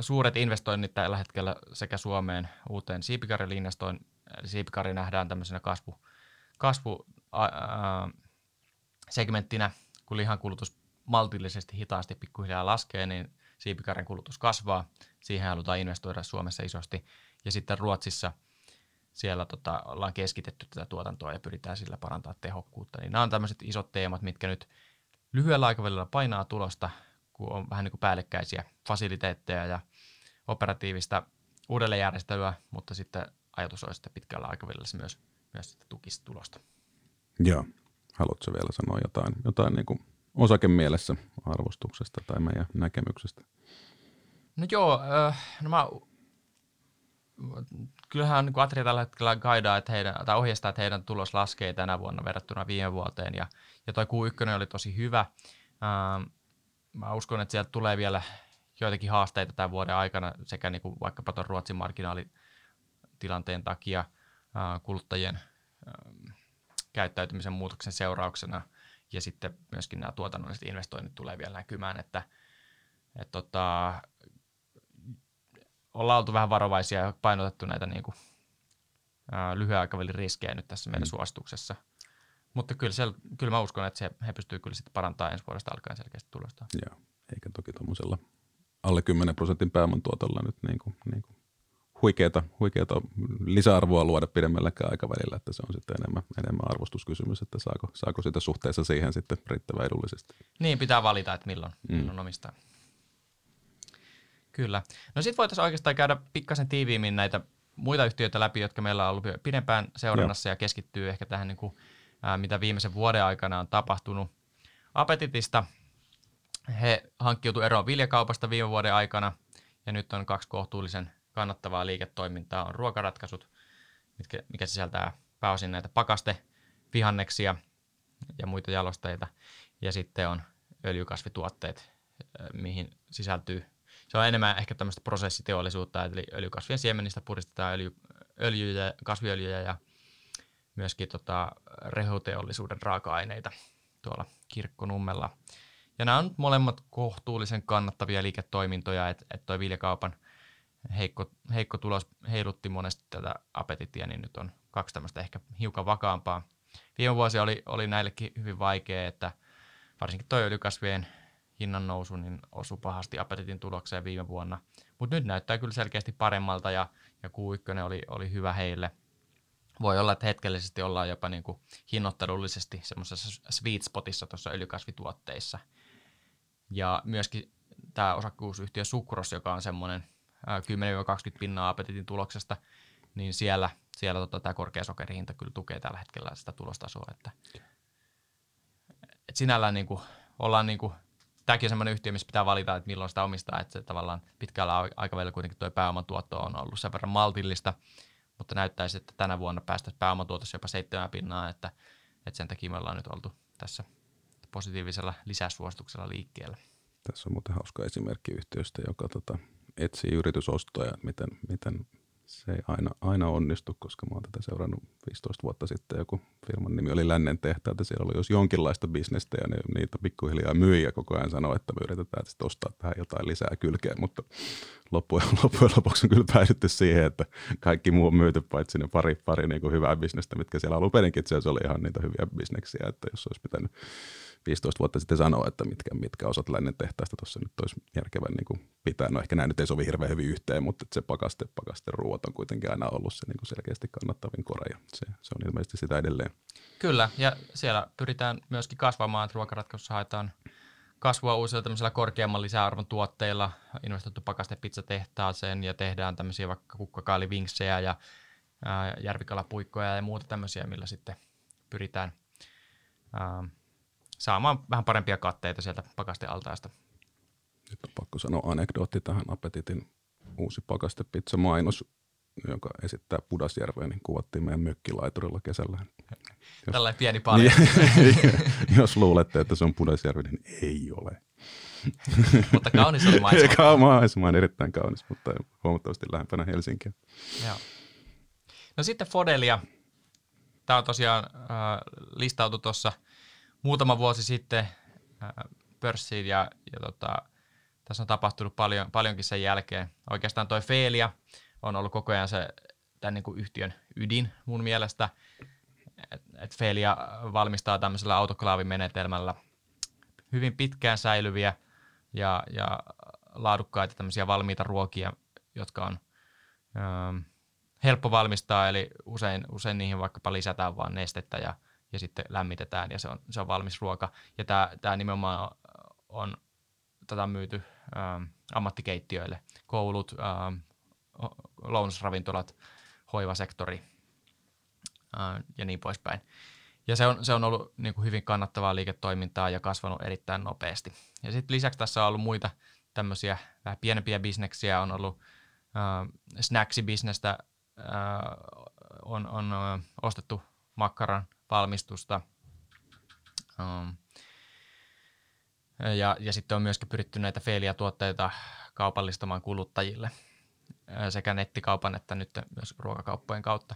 suuret investoinnit tällä hetkellä sekä Suomeen uuteen siipikarjalle investoin, eli siipikari nähdään tämmöisenä kasvu, kasvu ää, segmenttinä, kun lihan kulutus maltillisesti hitaasti pikkuhiljaa laskee, niin siipikarjan kulutus kasvaa. Siihen halutaan investoida Suomessa isosti. Ja sitten Ruotsissa siellä tota, ollaan keskitetty tätä tuotantoa ja pyritään sillä parantaa tehokkuutta. Niin nämä on tämmöiset isot teemat, mitkä nyt lyhyellä aikavälillä painaa tulosta, kun on vähän niin kuin päällekkäisiä fasiliteetteja ja operatiivista uudelleenjärjestelyä, mutta sitten ajatus olisi, että pitkällä aikavälillä se myös, myös sitten tukisi tulosta. Joo. Haluatko vielä sanoa jotain, jotain niin kuin osakemielessä arvostuksesta tai meidän näkemyksestä? No joo, no mä, kyllähän niin Atria tällä hetkellä guidaa, että heidän, tai ohjeistaa, että heidän tulos laskee tänä vuonna verrattuna viime vuoteen, ja, ja toi Q1 oli tosi hyvä. Ähm, mä uskon, että sieltä tulee vielä joitakin haasteita tämän vuoden aikana, sekä niin kuin vaikkapa tuon Ruotsin marginaalitilanteen takia äh, kuluttajien äh, käyttäytymisen muutoksen seurauksena, ja sitten myöskin nämä tuotannolliset investoinnit tulee vielä näkymään, että et tota, ollaan oltu vähän varovaisia ja painotettu näitä niin kuin, ää, lyhyen aikavälin riskejä nyt tässä meidän Mm. suosituksessa. Mutta kyllä, siellä, kyllä mä uskon, että se, he pystyvät kyllä sitten parantamaan ensi vuodesta alkaen selkeästi tulosta. Joo. Eikä toki tuommoisella alle 10 prosentin pääoman tuotolla nyt niin kuin, niin kuin huikeata, huikeata lisäarvoa luoda pidemmälläkään aikavälillä, että se on sitten enemmän, enemmän arvostuskysymys, että saako, saako sitä suhteessa siihen sitten riittävän edullisesti. Niin, pitää valita, että milloin, mm. milloin omistaa. Kyllä. No sitten voitaisiin oikeastaan käydä pikkasen tiiviimmin näitä muita yhtiöitä läpi, jotka meillä on ollut pidempään seurannassa Joo. ja keskittyy ehkä tähän, niin kuin, ää, mitä viimeisen vuoden aikana on tapahtunut. Appetitista he hankkiutuivat eroon viljakaupasta viime vuoden aikana ja nyt on kaksi kohtuullisen kannattavaa liiketoimintaa. On ruokaratkaisut, mitkä, mikä sisältää pääosin näitä pakaste, vihanneksia ja muita jalosteita. Ja sitten on öljykasvituotteet, mihin sisältyy se on enemmän ehkä tämmöistä prosessiteollisuutta, eli öljykasvien siemenistä puristetaan öljy, öljyjä, kasviöljyjä ja myöskin tota, rehuteollisuuden raaka-aineita tuolla kirkkonummella. Ja nämä on molemmat kohtuullisen kannattavia liiketoimintoja, että et toi viljakaupan heikko, heikko tulos heilutti monesti tätä apetitia, niin nyt on kaksi tämmöistä ehkä hiukan vakaampaa. Viime vuosi oli, oli näillekin hyvin vaikea, että varsinkin toi öljykasvien hinnan nousu niin osui pahasti Appetitin tulokseen viime vuonna. Mutta nyt näyttää kyllä selkeästi paremmalta ja, ja Q1 oli, oli hyvä heille. Voi olla, että hetkellisesti ollaan jopa niin kuin hinnoittelullisesti semmoisessa sweet spotissa tuossa öljykasvituotteissa. Ja myöskin tämä osakkuusyhtiö Sukros, joka on semmoinen 10-20 pinnaa Appetitin tuloksesta, niin siellä, siellä tota, tämä korkea sokerihinta kyllä tukee tällä hetkellä sitä tulostasoa. Että, et sinällään niin kuin, ollaan niin kuin tämäkin on sellainen yhtiö, missä pitää valita, että milloin sitä omistaa, että se tavallaan pitkällä aikavälillä kuitenkin tuo pääomatuotto on ollut sen verran maltillista, mutta näyttäisi, että tänä vuonna päästäisiin pääomatuotossa jopa seitsemän pinnaa, että, että sen takia me ollaan nyt oltu tässä positiivisella lisäsuosituksella liikkeellä. Tässä on muuten hauska esimerkki yhtiöstä, joka tota, etsii yritysostoja, miten, miten se ei aina, aina onnistu, koska mä oon tätä seurannut 15 vuotta sitten. Joku firman nimi oli Lännen tehtaat siellä oli jos jonkinlaista bisnestä ja ne, niitä pikkuhiljaa myi ja koko ajan sanoi, että me yritetään että ostaa tähän jotain lisää kylkeen, mutta loppujen, [laughs] loppujen lopuksi on kyllä päädytty siihen, että kaikki muu on myyty paitsi ne pari, pari niin kuin hyvää bisnestä, mitkä siellä alun perinkin itse asiassa oli ihan niitä hyviä bisneksiä, että jos olisi pitänyt 15 vuotta sitten sanoa, että mitkä, mitkä osat lännen tehtaista tuossa nyt olisi järkevän niin kuin pitää. No ehkä nämä nyt ei sovi hirveän hyvin yhteen, mutta se pakaste, pakaste ruoat on kuitenkin aina ollut se niin kuin selkeästi kannattavin kore ja se, se on ilmeisesti sitä edelleen. Kyllä, ja siellä pyritään myöskin kasvamaan, että ruokaratkaisussa haetaan kasvua uusilla tämmöisillä korkeamman lisäarvon tuotteilla, investoitu pizzatehtaaseen ja tehdään tämmöisiä vaikka kukkakaalivinksejä ja järvikalapuikkoja ja muuta tämmöisiä, millä sitten pyritään ää, saamaan vähän parempia katteita sieltä pakastealtaasta. Nyt on pakko sanoa anekdootti tähän Appetitin uusi pakastepizza mainos, joka esittää Pudasjärveä, niin kuvattiin meidän mökkilaiturilla kesällä. Jos, Tällainen pieni paljon. Niin, [laughs] jos luulette, että se on Pudasjärvi, niin ei ole. mutta kaunis oli maisema. [laughs] maisema on erittäin kaunis, mutta huomattavasti lähempänä Helsinkiä. Joo. No sitten Fodelia. Tämä on tosiaan äh, listautu tuossa – muutama vuosi sitten pörssiin ja, ja tota, tässä on tapahtunut paljon, paljonkin sen jälkeen. Oikeastaan toi Feelia on ollut koko ajan se tämän niin kuin yhtiön ydin mun mielestä. Et, et Feelia valmistaa tämmöisellä autoklaavimenetelmällä hyvin pitkään säilyviä ja, ja laadukkaita tämmöisiä valmiita ruokia, jotka on ö, helppo valmistaa, eli usein, usein niihin vaikkapa lisätään vain nestettä ja ja sitten lämmitetään ja se on, se on valmis ruoka. Ja tämä, tämä nimenomaan on tätä myyty ähm, ammattikeittiöille, koulut, ähm, lounasravintolat, hoivasektori äh, ja niin poispäin. Ja se on, se on ollut niin kuin hyvin kannattavaa liiketoimintaa ja kasvanut erittäin nopeasti. Ja sitten lisäksi tässä on ollut muita tämmöisiä vähän pienempiä bisneksiä, on ollut äh, snacksibisnestä, äh, on, on äh, ostettu makkaran valmistusta. Um, ja, ja sitten on myöskin pyritty näitä Feelia-tuotteita kaupallistamaan kuluttajille sekä nettikaupan että nyt myös ruokakauppojen kautta.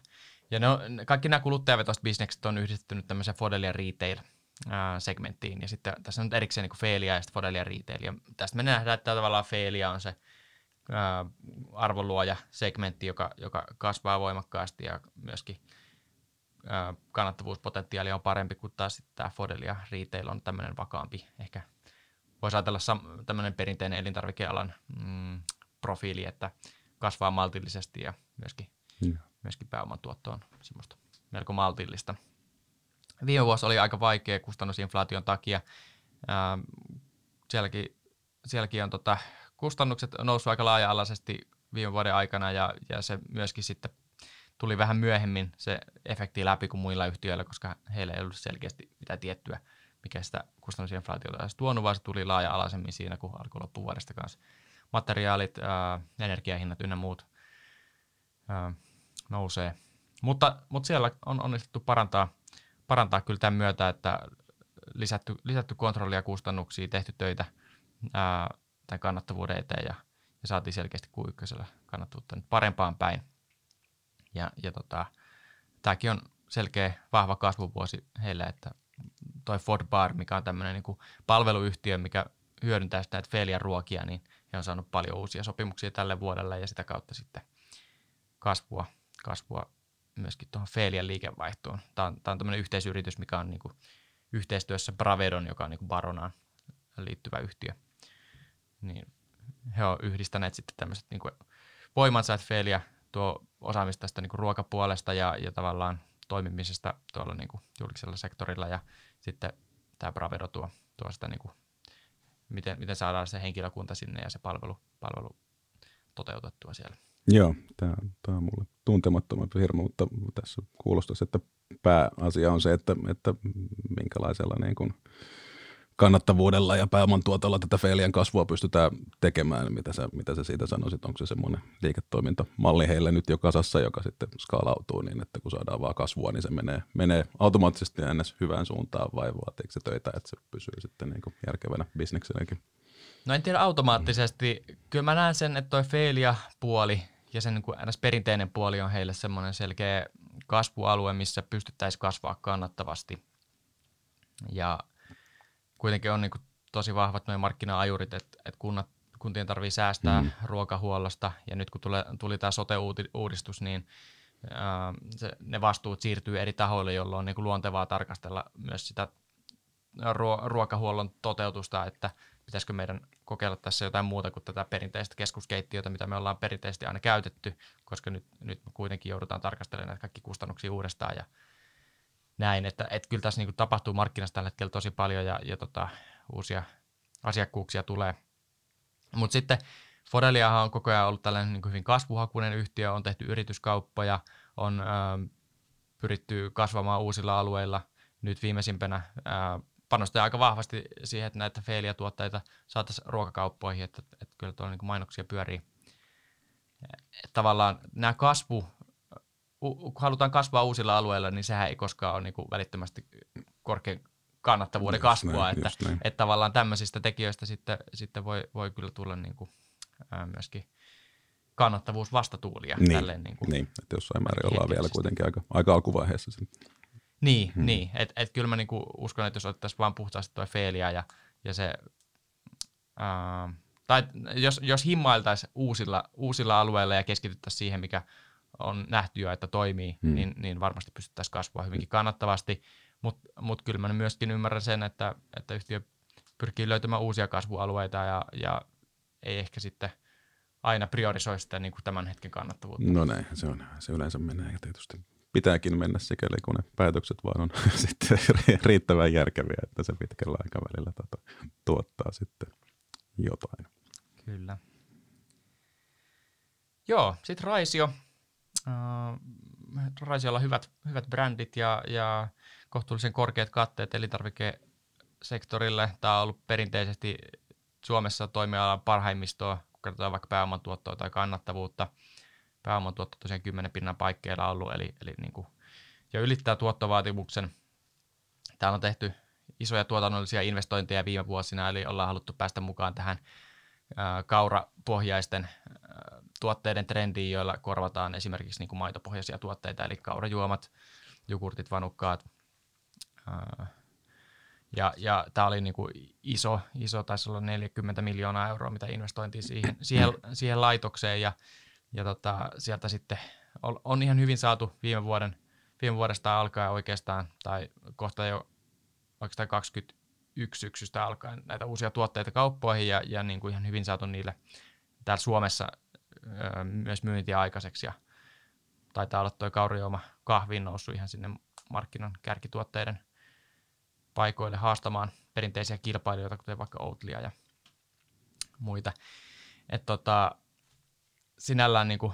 Ja ne on, kaikki nämä kuluttajavetoiset bisnekset on yhdistetty tämmöiseen Fodelia Retail-segmenttiin. Ja sitten tässä on nyt erikseen niin Feelia ja sitten Fodelia Retail. Ja tästä me nähdään, että tavallaan Feelia on se arvonluoja segmentti, joka, joka kasvaa voimakkaasti ja myöskin – kannattavuuspotentiaali on parempi kuin taas tämä Fodel ja Retail on tämmöinen vakaampi. Ehkä voisi ajatella sam- tämmöinen perinteinen elintarvikealan mm, profiili, että kasvaa maltillisesti ja myöskin, Joo. myöskin pääoman tuotto on semmoista melko maltillista. Viime vuosi oli aika vaikea kustannusinflaation takia. Sielläkin, sielläkin on tota, kustannukset noussut aika laaja-alaisesti viime vuoden aikana ja, ja se myöskin sitten tuli vähän myöhemmin se efekti läpi kuin muilla yhtiöillä, koska heillä ei ollut selkeästi mitään tiettyä, mikä sitä kustannusinflaatiota olisi tuonut, vaan se tuli laaja-alaisemmin siinä, kun alkoi loppuvuodesta kanssa. Materiaalit, ää, energiahinnat ynnä muut ää, nousee. Mutta, mutta siellä on onnistuttu parantaa, parantaa kyllä tämän myötä, että lisätty, lisätty kontrollia kustannuksia, tehty töitä ää, tämän kannattavuuden eteen ja, ja saatiin selkeästi Q1 kannattavuutta nyt parempaan päin. Ja, ja tota, tämäkin on selkeä vahva kasvuvuosi heille, että toi Ford Bar, mikä on tämmöinen niin palveluyhtiö, mikä hyödyntää sitä, että ruokia, niin he on saanut paljon uusia sopimuksia tälle vuodelle ja sitä kautta sitten kasvua, kasvua myöskin tuohon Felian liikevaihtoon. Tämä on, tämä on tämmöinen yhteisyritys, mikä on niin kuin yhteistyössä Bravedon, joka on niin kuin Baronaan liittyvä yhtiö. Niin he on yhdistäneet sitten tämmöiset niin kuin voimansa, että Felia tuo osaamista tästä niin kuin ruokapuolesta ja, ja tavallaan toimimisesta tuolla niin kuin julkisella sektorilla ja sitten tämä Bravero tuo, tuo sitä, niin kuin, miten, miten saadaan se henkilökunta sinne ja se palvelu, palvelu toteutettua siellä. Joo, tämä, tämä on mulle tuntemattomampi firma, mutta tässä kuulostaisi, että pääasia on se, että, että minkälaisella niin kuin kannattavuudella ja pääoman tuotolla tätä Feilian kasvua pystytään tekemään. Mitä sä, mitä sä siitä sanoisit? Onko se semmoinen liiketoimintamalli heille nyt jo kasassa, joka sitten skaalautuu niin, että kun saadaan vaan kasvua, niin se menee, menee automaattisesti ennäs hyvään suuntaan vai vaatiiko se töitä, että se pysyy sitten niin kuin järkevänä bisneksenäkin? No en tiedä automaattisesti. Kyllä mä näen sen, että toi Feelia-puoli ja sen niin kuin perinteinen puoli on heille semmoinen selkeä kasvualue, missä pystyttäisiin kasvaa kannattavasti. Ja kuitenkin on niin kuin tosi vahvat nuo markkina-ajurit, että, että kunnat, kuntien tarvii säästää mm. ruokahuollosta ja nyt kun tuli, tuli tämä sote-uudistus, niin ää, se, ne vastuut siirtyy eri tahoille, jolloin on niin kuin luontevaa tarkastella myös sitä ruo- ruokahuollon toteutusta, että pitäisikö meidän kokeilla tässä jotain muuta kuin tätä perinteistä keskuskeittiötä, mitä me ollaan perinteisesti aina käytetty, koska nyt, nyt me kuitenkin joudutaan tarkastelemaan näitä kaikki kustannuksia uudestaan ja näin, että, että kyllä tässä niin tapahtuu markkinassa tällä hetkellä tosi paljon ja, ja tota, uusia asiakkuuksia tulee. Mutta sitten Fodeliahan on koko ajan ollut tällainen niin hyvin kasvuhakuinen yhtiö, on tehty yrityskauppoja, on ö, pyritty kasvamaan uusilla alueilla. Nyt viimeisimpänä ö, panostaa aika vahvasti siihen, että näitä Feelia-tuotteita saataisiin ruokakauppoihin, että, että kyllä tuolla niin mainoksia pyörii. Tavallaan nämä kasvu kun halutaan kasvaa uusilla alueilla, niin sehän ei koskaan ole niin kuin välittömästi korkean kannattavuuden just kasvua, näin, että, että tavallaan tämmöisistä tekijöistä sitten, sitten voi, voi kyllä tulla niin kuin, ää, myöskin kannattavuus vastatuulia. Niin, tälleen, niin, kuin niin että jossain määrin ollaan vielä kuitenkin aika, aika alkuvaiheessa. Sen. Niin, hmm. niin. että et kyllä mä niinku uskon, että jos otettaisiin vaan puhtaasti tuo Feelia ja, ja se, ää, tai jos, jos himmailtaisiin uusilla, uusilla alueilla ja keskityttäisiin siihen, mikä on nähty jo, että toimii, hmm. niin, niin varmasti pystyttäisiin kasvua hyvinkin kannattavasti. Mutta mut kyllä mä myöskin ymmärrän sen, että, että yhtiö pyrkii löytämään uusia kasvualueita ja, ja ei ehkä sitten aina priorisoi sitä niin kuin tämän hetken kannattavuutta. No näin, se on. Se yleensä menee ja tietysti pitääkin mennä sikäli, kun ne päätökset vaan on [laughs] sitten riittävän järkeviä, että se pitkällä aikavälillä tota, tuottaa sitten jotain. Kyllä. Joo, sitten Raisio äh, Raisiolla hyvät, hyvät brändit ja, ja kohtuullisen korkeat katteet elintarvikesektorille. Tämä on ollut perinteisesti Suomessa toimialan parhaimmistoa, kun katsotaan vaikka pääomantuottoa tai kannattavuutta. Pääomantuotto tosiaan 10 pinnan paikkeilla ollut, eli, eli niin kuin jo ylittää tuottovaatimuksen. Täällä on tehty isoja tuotannollisia investointeja viime vuosina, eli ollaan haluttu päästä mukaan tähän kaurapohjaisten tuotteiden trendiin, joilla korvataan esimerkiksi niin kuin maitopohjaisia tuotteita, eli kaurajuomat, jogurtit, vanukkaat. Ja, ja tämä oli niin kuin iso, iso, taisi olla 40 miljoonaa euroa, mitä investointiin siihen, [clears throat] siihen, siihen laitokseen, ja, ja tota, sieltä sitten on, on ihan hyvin saatu viime, vuoden, viime vuodesta alkaen oikeastaan, tai kohta jo oikeastaan 21 syksystä alkaen näitä uusia tuotteita kauppoihin, ja, ja niin kuin ihan hyvin saatu niille täällä Suomessa ö, myös myyntiä aikaiseksi ja taitaa olla tuo kaurioma kahvi noussut ihan sinne markkinan kärkituotteiden paikoille haastamaan perinteisiä kilpailijoita, kuten vaikka Outlia ja muita. Et tota, sinällään niin kuin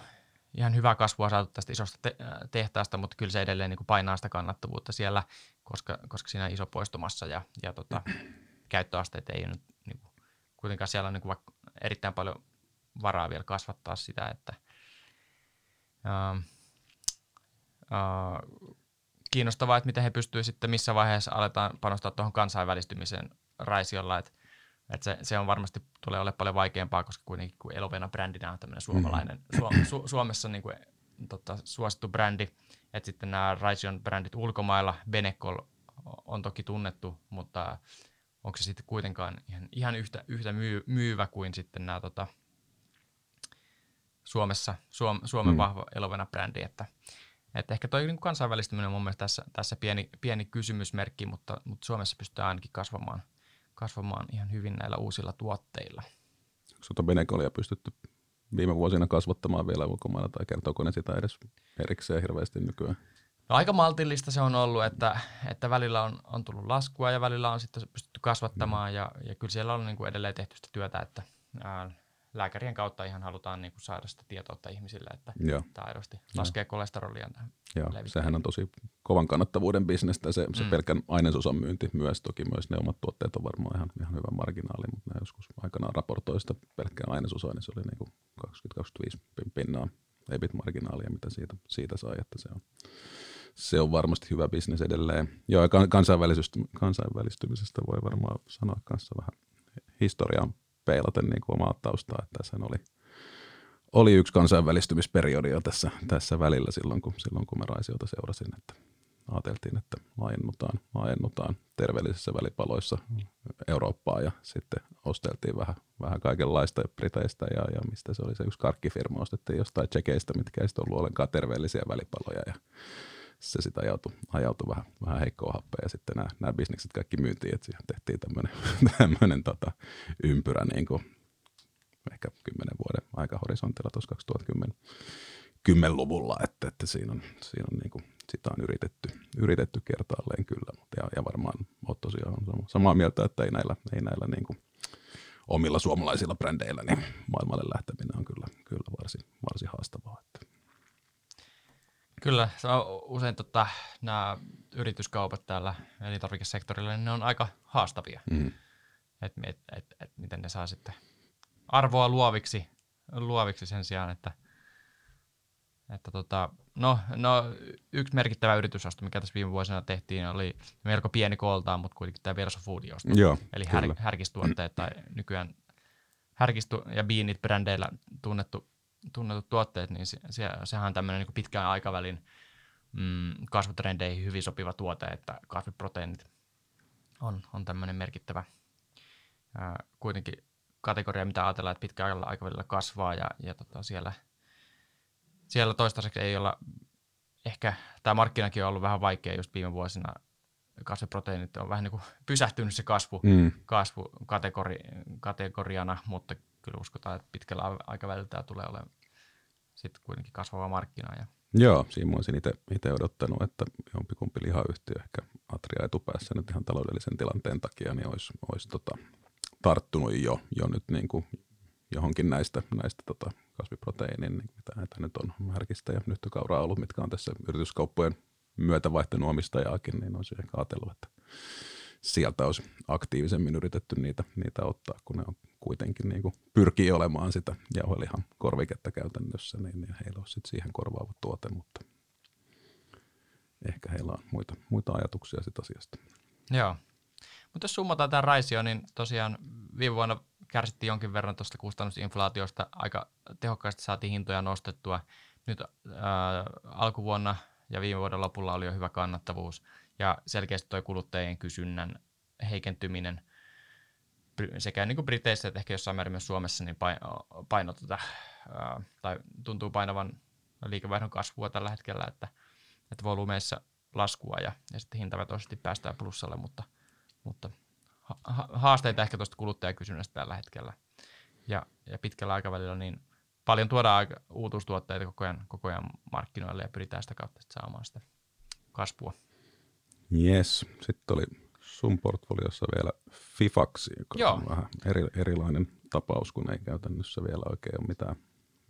ihan hyvää kasvua saatu tästä isosta te- tehtaasta, mutta kyllä se edelleen niin kuin painaa sitä kannattavuutta siellä, koska, koska siinä on iso poistumassa ja, ja tota, [clears throat] käyttöasteet ei nyt niin kuin, kuitenkaan siellä on niin kuin erittäin paljon varaa vielä kasvattaa sitä, että uh, uh, kiinnostavaa, että miten he pystyvät sitten, missä vaiheessa aletaan panostaa tuohon kansainvälistymiseen Raisiolla, että et se, se, on varmasti tulee olemaan paljon vaikeampaa, koska kuitenkin kun Elovena brändinä on tämmöinen suomalainen, mm. Su, Su, Suomessa niin kuin, tota, suosittu brändi, että sitten nämä Raision brändit ulkomailla, Benecol on toki tunnettu, mutta onko se sitten kuitenkaan ihan, ihan yhtä, yhtä myy, myyvä kuin sitten nämä tota, Suomessa, Suom, Suomen mm. vahva Elovena brändi, että että ehkä toi niin kansainvälistyminen on mun mielestä tässä, tässä pieni, pieni kysymysmerkki, mutta, mutta Suomessa pystyy ainakin kasvamaan, kasvamaan ihan hyvin näillä uusilla tuotteilla. Onko Benecolia pystytty viime vuosina kasvattamaan vielä ulkomailla tai kertooko ne sitä edes erikseen hirveästi nykyään? No aika maltillista se on ollut, että, että välillä on, on tullut laskua ja välillä on sitten pystytty kasvattamaan mm. ja, ja kyllä siellä on niin kuin edelleen tehty sitä työtä, että ää, lääkärien kautta ihan halutaan niin kuin saada sitä tietoutta ihmisille, että Joo. tämä aidosti laskee Joo. kolesterolia. Joo, sehän on tosi kovan kannattavuuden bisnestä, se, se mm. pelkän ainesosan myynti myös, toki myös ne omat tuotteet on varmaan ihan, ihan hyvä marginaali, mutta ne joskus aikanaan raportoi sitä pelkkää ainesosaa, niin se oli niin kuin 20-25 pinnaa EBIT-marginaalia, mitä siitä, siitä sai, että se on, se on varmasti hyvä bisnes edelleen. Joo, ja kansainvälistymisestä voi varmaan sanoa kanssa vähän historiaa peilaten niin kuin omaa taustaa, että sen oli, oli yksi kansainvälistymisperiodi jo tässä, tässä välillä silloin kun, silloin, kun mä Raisiota seurasin, että ajateltiin, että laajennutaan, laajennutaan terveellisissä välipaloissa Eurooppaa ja sitten osteltiin vähän, vähän kaikenlaista Briteistä ja, ja mistä se oli se yksi karkkifirma, ostettiin jostain tsekeistä, mitkä ei ollut ollenkaan terveellisiä välipaloja ja se sitten ajautui, ajautui vähän, vähän heikkoa happea ja sitten nämä, nämä bisnekset kaikki myytiin, että siihen tehtiin tämmöinen, [laughs] tota, ympyrä niin kuin ehkä kymmenen vuoden aikahorisontilla tuossa 2010 10-luvulla, että, että siinä on, siinä on niin kuin, sitä on yritetty, yritetty kertaalleen kyllä, mutta ja, ja varmaan olet tosiaan samaa mieltä, että ei näillä, ei näillä niin kuin omilla suomalaisilla brändeillä niin maailmalle lähteminen on kyllä, kyllä varsin, varsin haastavaa. Että. Kyllä, se on usein tota, nämä yrityskaupat täällä elintarvikesektorilla, niin ne on aika haastavia. Mm. Että et, et, et, miten ne saa sitten arvoa luoviksi, luoviksi sen sijaan, että, että tota, no, no, yksi merkittävä yritysosto, mikä tässä viime vuosina tehtiin, oli melko pieni kooltaan, mutta kuitenkin tämä Verso Food Joo, Eli här, härkistuotteet tai nykyään härkistu- ja biinit brändeillä tunnettu tunnetut tuotteet, niin se, se, sehän on tämmöinen niin pitkän aikavälin mm, kasvutrendeihin hyvin sopiva tuote, että kasviproteiinit on, on tämmöinen merkittävä ää, kuitenkin kategoria, mitä ajatellaan, että pitkällä aikavälillä kasvaa ja, ja tota siellä, siellä toistaiseksi ei olla, ehkä tämä markkinakin on ollut vähän vaikea just viime vuosina, kasviproteiinit on vähän niin kuin pysähtynyt se kasvu, mm. kasvu kategori, kategoriana, mutta kyllä uskotaan, että pitkällä aikavälillä tämä tulee olemaan sitten kuitenkin kasvava markkina. Ja... Joo, siinä olisin itse odottanut, että jompikumpi lihayhtiö, ehkä Atria etupäässä nyt ihan taloudellisen tilanteen takia, niin olisi, olisi tota, tarttunut jo, jo nyt niin kuin johonkin näistä, näistä tota, kasviproteiinin, niin mitä näitä nyt on härkistä ja nyttökauraa ollut, mitkä on tässä yrityskauppojen myötä vaihtanut omistajaakin, niin olisi ehkä ajatellut, että sieltä olisi aktiivisemmin yritetty niitä, niitä ottaa, kun ne on kuitenkin niin kuin pyrkii olemaan sitä jauhelihan korviketta käytännössä, niin, niin heillä on sitten siihen korvaava tuote, mutta ehkä heillä on muita, muita ajatuksia siitä asiasta. Joo. Mutta jos summataan tämä Raisio, niin tosiaan viime vuonna kärsittiin jonkin verran tuosta kustannusinflaatiosta. Aika tehokkaasti saatiin hintoja nostettua. Nyt ää, alkuvuonna ja viime vuoden lopulla oli jo hyvä kannattavuus. Ja selkeästi tuo kuluttajien kysynnän heikentyminen – sekä niin kuin Briteissä että ehkä jossain määrin myös Suomessa niin paino, tätä, ää, tai tuntuu painavan liikevaihdon kasvua tällä hetkellä, että, että volyymeissa laskua ja, ja sitten hintavetoisesti päästään plussalle, mutta, mutta ha- haasteita ehkä tuosta kuluttajakysynnästä tällä hetkellä. Ja, ja pitkällä aikavälillä niin paljon tuodaan uutuustuotteita koko ajan, koko ajan markkinoille ja pyritään sitä kautta saamaan sitä kasvua. Yes. Sitten oli sun portfoliossa vielä Fifaxi, joka Joo. on vähän eri, erilainen tapaus, kun ei käytännössä vielä oikein ole mitään,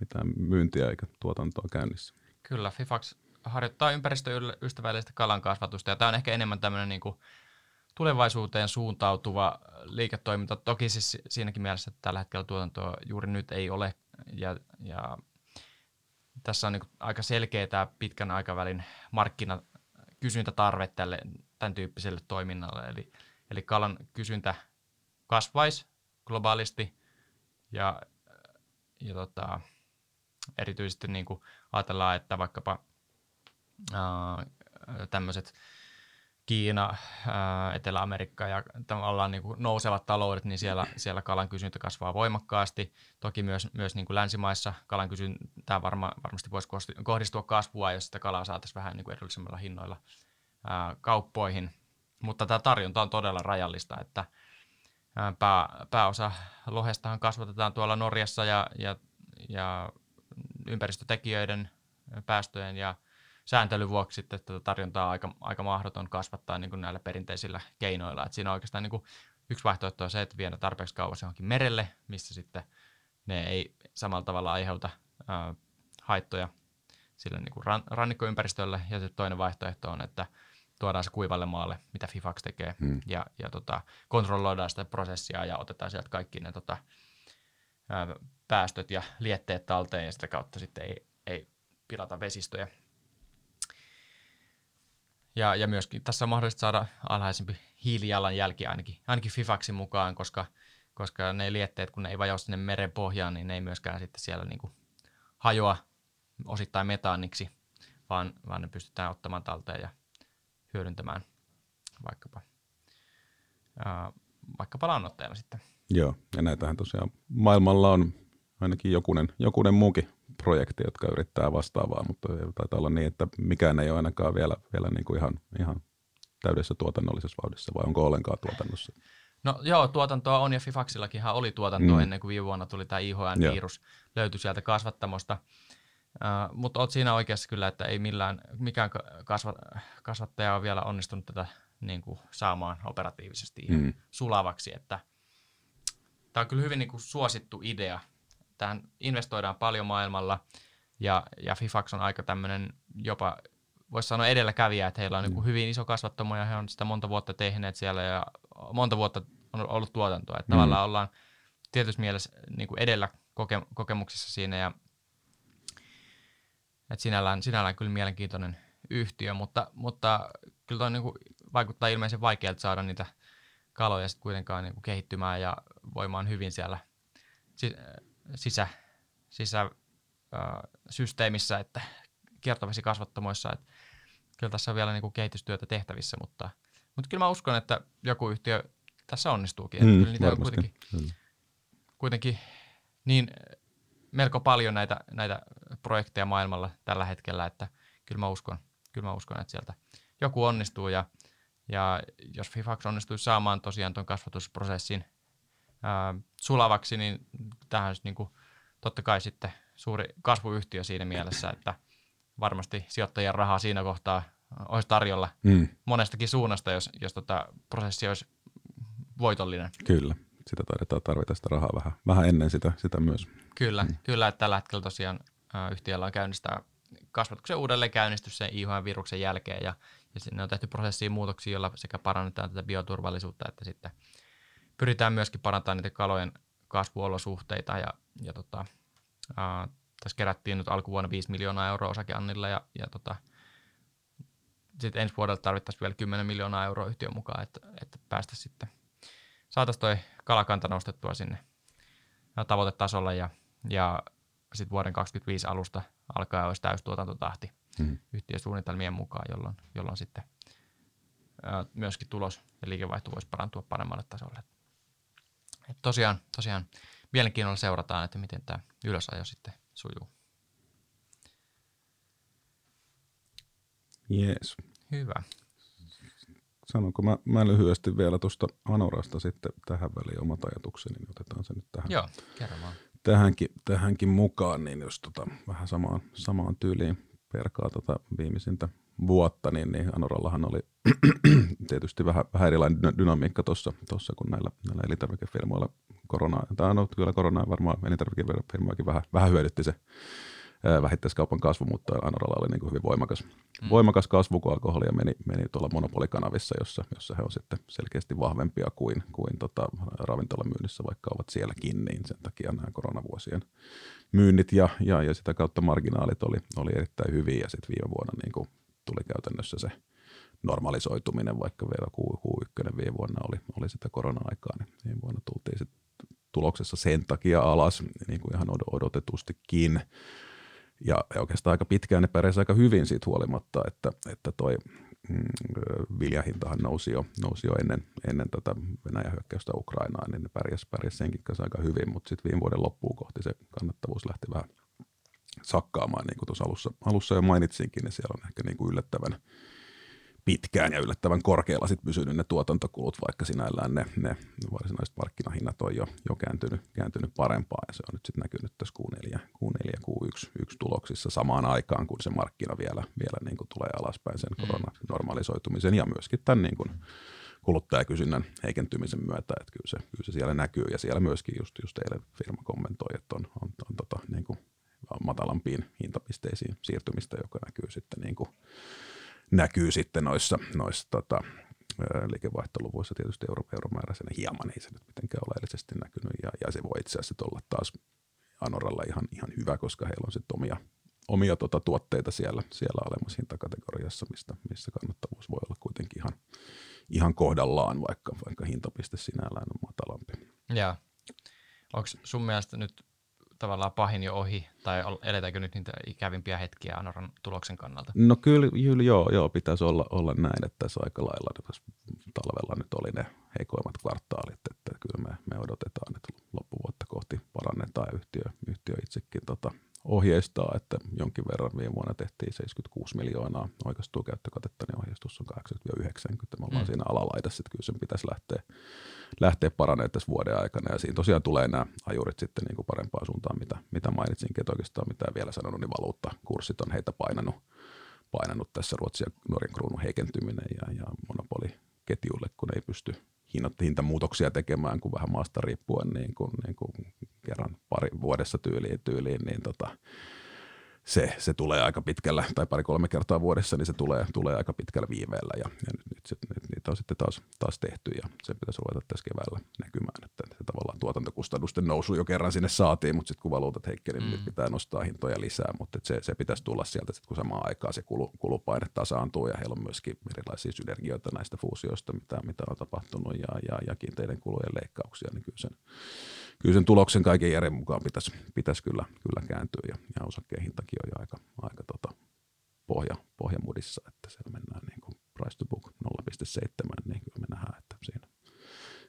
mitään myyntiä eikä tuotantoa käynnissä. Kyllä, Fifax harjoittaa ympäristöystävällistä kalan kasvatusta ja tämä on ehkä enemmän tämmöinen niin kuin tulevaisuuteen suuntautuva liiketoiminta. Toki siis siinäkin mielessä, että tällä hetkellä tuotantoa juuri nyt ei ole ja, ja tässä on niin aika selkeä tämä pitkän aikavälin markkina kysyntätarve tälle, tämän tyyppiselle toiminnalle. Eli, eli kalan kysyntä kasvaisi globaalisti ja, ja tota, erityisesti niin kuin ajatellaan, että vaikkapa tämmöiset Kiina, Etelä-Amerikka ja tavallaan niin kuin nousevat taloudet, niin siellä, siellä kalan kysyntä kasvaa voimakkaasti. Toki myös, myös niin kuin länsimaissa kalan kysyntää varma, varmasti voisi kohdistua kasvua, jos sitä kalaa saataisiin vähän niin kuin edullisemmilla hinnoilla ää, kauppoihin. Mutta tämä tarjonta on todella rajallista, että ää, pää, pääosa lohestahan kasvatetaan tuolla Norjassa ja, ja, ja ympäristötekijöiden päästöjen ja sääntelyn vuoksi sitten tätä tarjontaa on aika, aika mahdoton kasvattaa niin kuin näillä perinteisillä keinoilla. Et siinä on oikeastaan niin kuin yksi vaihtoehto on se, että viedä tarpeeksi kauas johonkin merelle, missä sitten ne ei samalla tavalla aiheuta ää, haittoja sille niin kuin ran, rannikkoympäristölle. Ja sitten toinen vaihtoehto on, että tuodaan se kuivalle maalle, mitä FIFAX tekee, hmm. ja, ja tota, kontrolloidaan sitä prosessia ja otetaan sieltä kaikki ne tota, ää, päästöt ja lietteet talteen ja sitä kautta sitten ei, ei pilata vesistöjä. Ja, ja myöskin tässä on mahdollista saada alhaisempi hiilijalanjälki ainakin, ainakin FIFAXin mukaan, koska, koska ne lietteet, kun ne ei vajoa sinne meren pohjaan, niin ne ei myöskään sitten siellä niin kuin hajoa osittain metaaniksi, vaan, vaan ne pystytään ottamaan talteen ja hyödyntämään vaikkapa, ää, vaikkapa lannoitteena sitten. Joo, ja näitähän tosiaan maailmalla on ainakin jokunen, jokunen muukin projekti, jotka yrittää vastaavaa, mutta taitaa olla niin, että mikään ei ole ainakaan vielä, vielä niin kuin ihan, ihan täydessä tuotannollisessa vauhdissa, vai onko ollenkaan tuotannossa? No joo, tuotantoa on, ja Fifaxillakinhan oli tuotantoa mm. ennen kuin viime vuonna tuli tämä IHN-virus, löytyi sieltä kasvattamosta. Uh, mutta olet siinä oikeassa kyllä, että ei millään, mikään kasva, kasvattaja on vielä onnistunut tätä niin kuin, saamaan operatiivisesti mm. sulavaksi, että tämä on kyllä hyvin niin kuin, suosittu idea, tähän investoidaan paljon maailmalla ja, ja Fifax on aika tämmöinen jopa, voisi sanoa edelläkävijä, että heillä on niin mm. hyvin iso kasvattamo ja he on sitä monta vuotta tehneet siellä ja monta vuotta on ollut tuotantoa. Että mm. tavallaan ollaan tietysti mielessä niin kuin edellä koke- kokemuksissa siinä ja että sinällään, sinällään kyllä mielenkiintoinen yhtiö, mutta, mutta kyllä toi niin kuin vaikuttaa ilmeisen vaikealta saada niitä kaloja sitten kuitenkaan niin kuin kehittymään ja voimaan hyvin siellä sisä, sisä systeemissä, että kiertovesi-kasvattamoissa, että kyllä tässä on vielä niin kuin kehitystyötä tehtävissä, mutta, mutta kyllä mä uskon, että joku yhtiö tässä onnistuukin. Mm, kyllä niitä on kuitenkin, mm. kuitenkin niin melko paljon näitä, näitä projekteja maailmalla tällä hetkellä, että kyllä mä uskon, kyllä mä uskon että sieltä joku onnistuu ja, ja jos Fifax onnistuisi saamaan tosiaan tuon kasvatusprosessin ää, sulavaksi, niin tähän olisi niin kuin, totta kai sitten suuri kasvuyhtiö siinä mielessä, että varmasti sijoittajien rahaa siinä kohtaa olisi tarjolla mm. monestakin suunnasta, jos, jos tota prosessi olisi voitollinen. Kyllä, sitä taidetaan tarvita sitä rahaa vähän, vähän ennen sitä, sitä myös. Kyllä, mm. kyllä, että tällä hetkellä tosiaan ä, yhtiöllä on käynnistää kasvatuksen uudelleen käynnistys sen IHN-viruksen jälkeen ja, ja sinne on tehty prosessiin muutoksia, joilla sekä parannetaan tätä bioturvallisuutta että sitten pyritään myöskin parantamaan niitä kalojen kasvuolosuhteita ja, ja tota, ää, tässä kerättiin nyt alkuvuonna 5 miljoonaa euroa osakeannilla ja, ja tota, sitten ensi vuodelle tarvittaisiin vielä 10 miljoonaa euroa yhtiön mukaan, että, että päästä sitten, saataisiin toi kalakanta nostettua sinne tavoitetasolle ja, ja sitten vuoden 2025 alusta alkaa olisi täystuotantotahti mm. yhtiösuunnitelmien mukaan, jolloin, jolloin sitten ää, myöskin tulos ja liikevaihto voisi parantua paremmalle tasolle. Et tosiaan, tosiaan mielenkiinnolla seurataan, että miten tämä ylösajo sitten sujuu. Jees. Hyvä. Sanonko mä, mä lyhyesti vielä tuosta Anorasta sitten tähän väliin omat ajatukseni, niin otetaan se nyt tähän, Joo, kerro vaan. tähänkin, tähänkin mukaan, niin jos tota, vähän samaan, samaan tyyliin perkaa tota viimeisintä vuotta, niin, niin Anorallahan oli [clears throat] tietysti vähän, vähän erilainen dynamiikka tuossa, kun näillä, näillä elintarvikefirmoilla korona, tai no, kyllä korona varmaan elintarvikefirmoillakin vähän, vähän hyödytti se vähittäiskaupan kasvu, mutta Anoralla oli niin kuin hyvin voimakas, mm. voimakas kasvu, kun alkoholia meni, meni tuolla monopolikanavissa, jossa, jossa he on sitten selkeästi vahvempia kuin, kuin tota, ravintolamyynnissä, vaikka ovat sielläkin, niin sen takia nämä koronavuosien myynnit ja, ja, ja sitä kautta marginaalit oli, oli erittäin hyviä ja sitten viime vuonna niin kuin tuli käytännössä se normalisoituminen, vaikka vielä Q1 viime vuonna oli, oli sitä korona-aikaa, niin viime vuonna tultiin sitten tuloksessa sen takia alas, niin kuin ihan odotetustikin. Ja, oikeastaan aika pitkään ne pärjäsivät aika hyvin siitä huolimatta, että, että toi mm, viljahintahan nousi jo, nousi jo ennen, ennen tätä Venäjän hyökkäystä Ukrainaan, niin ne pärjäsivät pärjäs senkin kanssa aika hyvin, mutta sitten viime vuoden loppuun kohti se kannattavuus lähti vähän sakkaamaan, niin kuin tuossa alussa, alussa jo mainitsinkin, niin siellä on ehkä niin kuin yllättävän pitkään ja yllättävän korkealla sit pysynyt ne tuotantokulut, vaikka sinällään ne, ne varsinaiset markkinahinnat on jo, jo kääntynyt, kääntynyt parempaa ja se on nyt sitten näkynyt tässä Q4, Q4 Q1 yksi tuloksissa samaan aikaan, kun se markkina vielä, vielä niin kuin tulee alaspäin sen mm. normalisoitumisen ja myöskin tämän niin kuin kuluttajakysynnän heikentymisen myötä, että kyllä se, kyllä se siellä näkyy ja siellä myöskin just, just eilen firma kommentoi, että on, on, on tota, niin kuin matalampiin hintapisteisiin siirtymistä, joka näkyy sitten niin kuin näkyy sitten noissa, noissa tota, liikevaihtoluvuissa tietysti euro, euromääräisenä hieman, ei se nyt mitenkään oleellisesti näkynyt, ja, ja se voi itse asiassa olla taas Anoralla ihan, ihan hyvä, koska heillä on sitten omia, omia tota, tuotteita siellä, siellä alemmassa hintakategoriassa, mistä, missä kannattavuus voi olla kuitenkin ihan, ihan kohdallaan, vaikka, vaikka hintapiste sinällään on matalampi. Joo. Onko sun mielestä nyt tavallaan pahin jo ohi, tai eletäänkö nyt niitä ikävimpiä hetkiä Anoran tuloksen kannalta? No kyllä, kyllä joo, joo, pitäisi olla, olla näin, että tässä aika lailla talvella nyt oli ne heikoimmat kvartaalit, että kyllä me, me odotetaan, että loppuvuotta kohti parannetaan yhtiö, yhtiö itsekin tota, ohjeistaa, että jonkin verran viime vuonna tehtiin 76 miljoonaa oikeastaan käyttökatetta, niin ohjeistus on 80-90. Me ollaan mm. siinä alalaidassa, että kyllä sen pitäisi lähteä, lähteä paranemaan tässä vuoden aikana. Ja siinä tosiaan tulee nämä ajurit sitten niin kuin parempaan suuntaan, mitä, mitä mainitsinkin, että oikeastaan mitä vielä sanonut, niin valuuttakurssit on heitä painanut, painanut tässä Ruotsin ja Norjan kruunun heikentyminen ja, ja monopoliketjuille, kun ei pysty hintamuutoksia tekemään, kun vähän maasta riippuen niin kuin, niin kuin kerran pari vuodessa tyyliin, tyyliin niin tota, se, se tulee aika pitkällä, tai pari-kolme kertaa vuodessa, niin se tulee, tulee aika pitkällä viiveellä. Ja, ja nyt, nyt, sit, nyt niitä on sitten taas, taas tehty, ja se pitäisi ruveta tässä keväällä näkymään, että se tavallaan tuotantokustannusten nousu jo kerran sinne saatiin, mutta sitten kun valuutat heikkeli, niin mm. pitää nostaa hintoja lisää, mutta se, se pitäisi tulla sieltä, sit kun samaan aikaan se kulu, kulupaine tasaantuu, ja heillä on myöskin erilaisia synergioita näistä fuusioista, mitä, mitä on tapahtunut, ja, ja, ja kiinteiden kulujen leikkauksia, niin kyllä sen, kyllä sen tuloksen kaiken järjen mukaan pitäisi, pitäisi kyllä, kyllä kääntyä, ja, ja osakkeen hintakin on jo aika, aika tota, pohja, pohjamudissa, että siellä mennään niin kuin price to book 0,7, niin kyllä me nähdään, että siinä,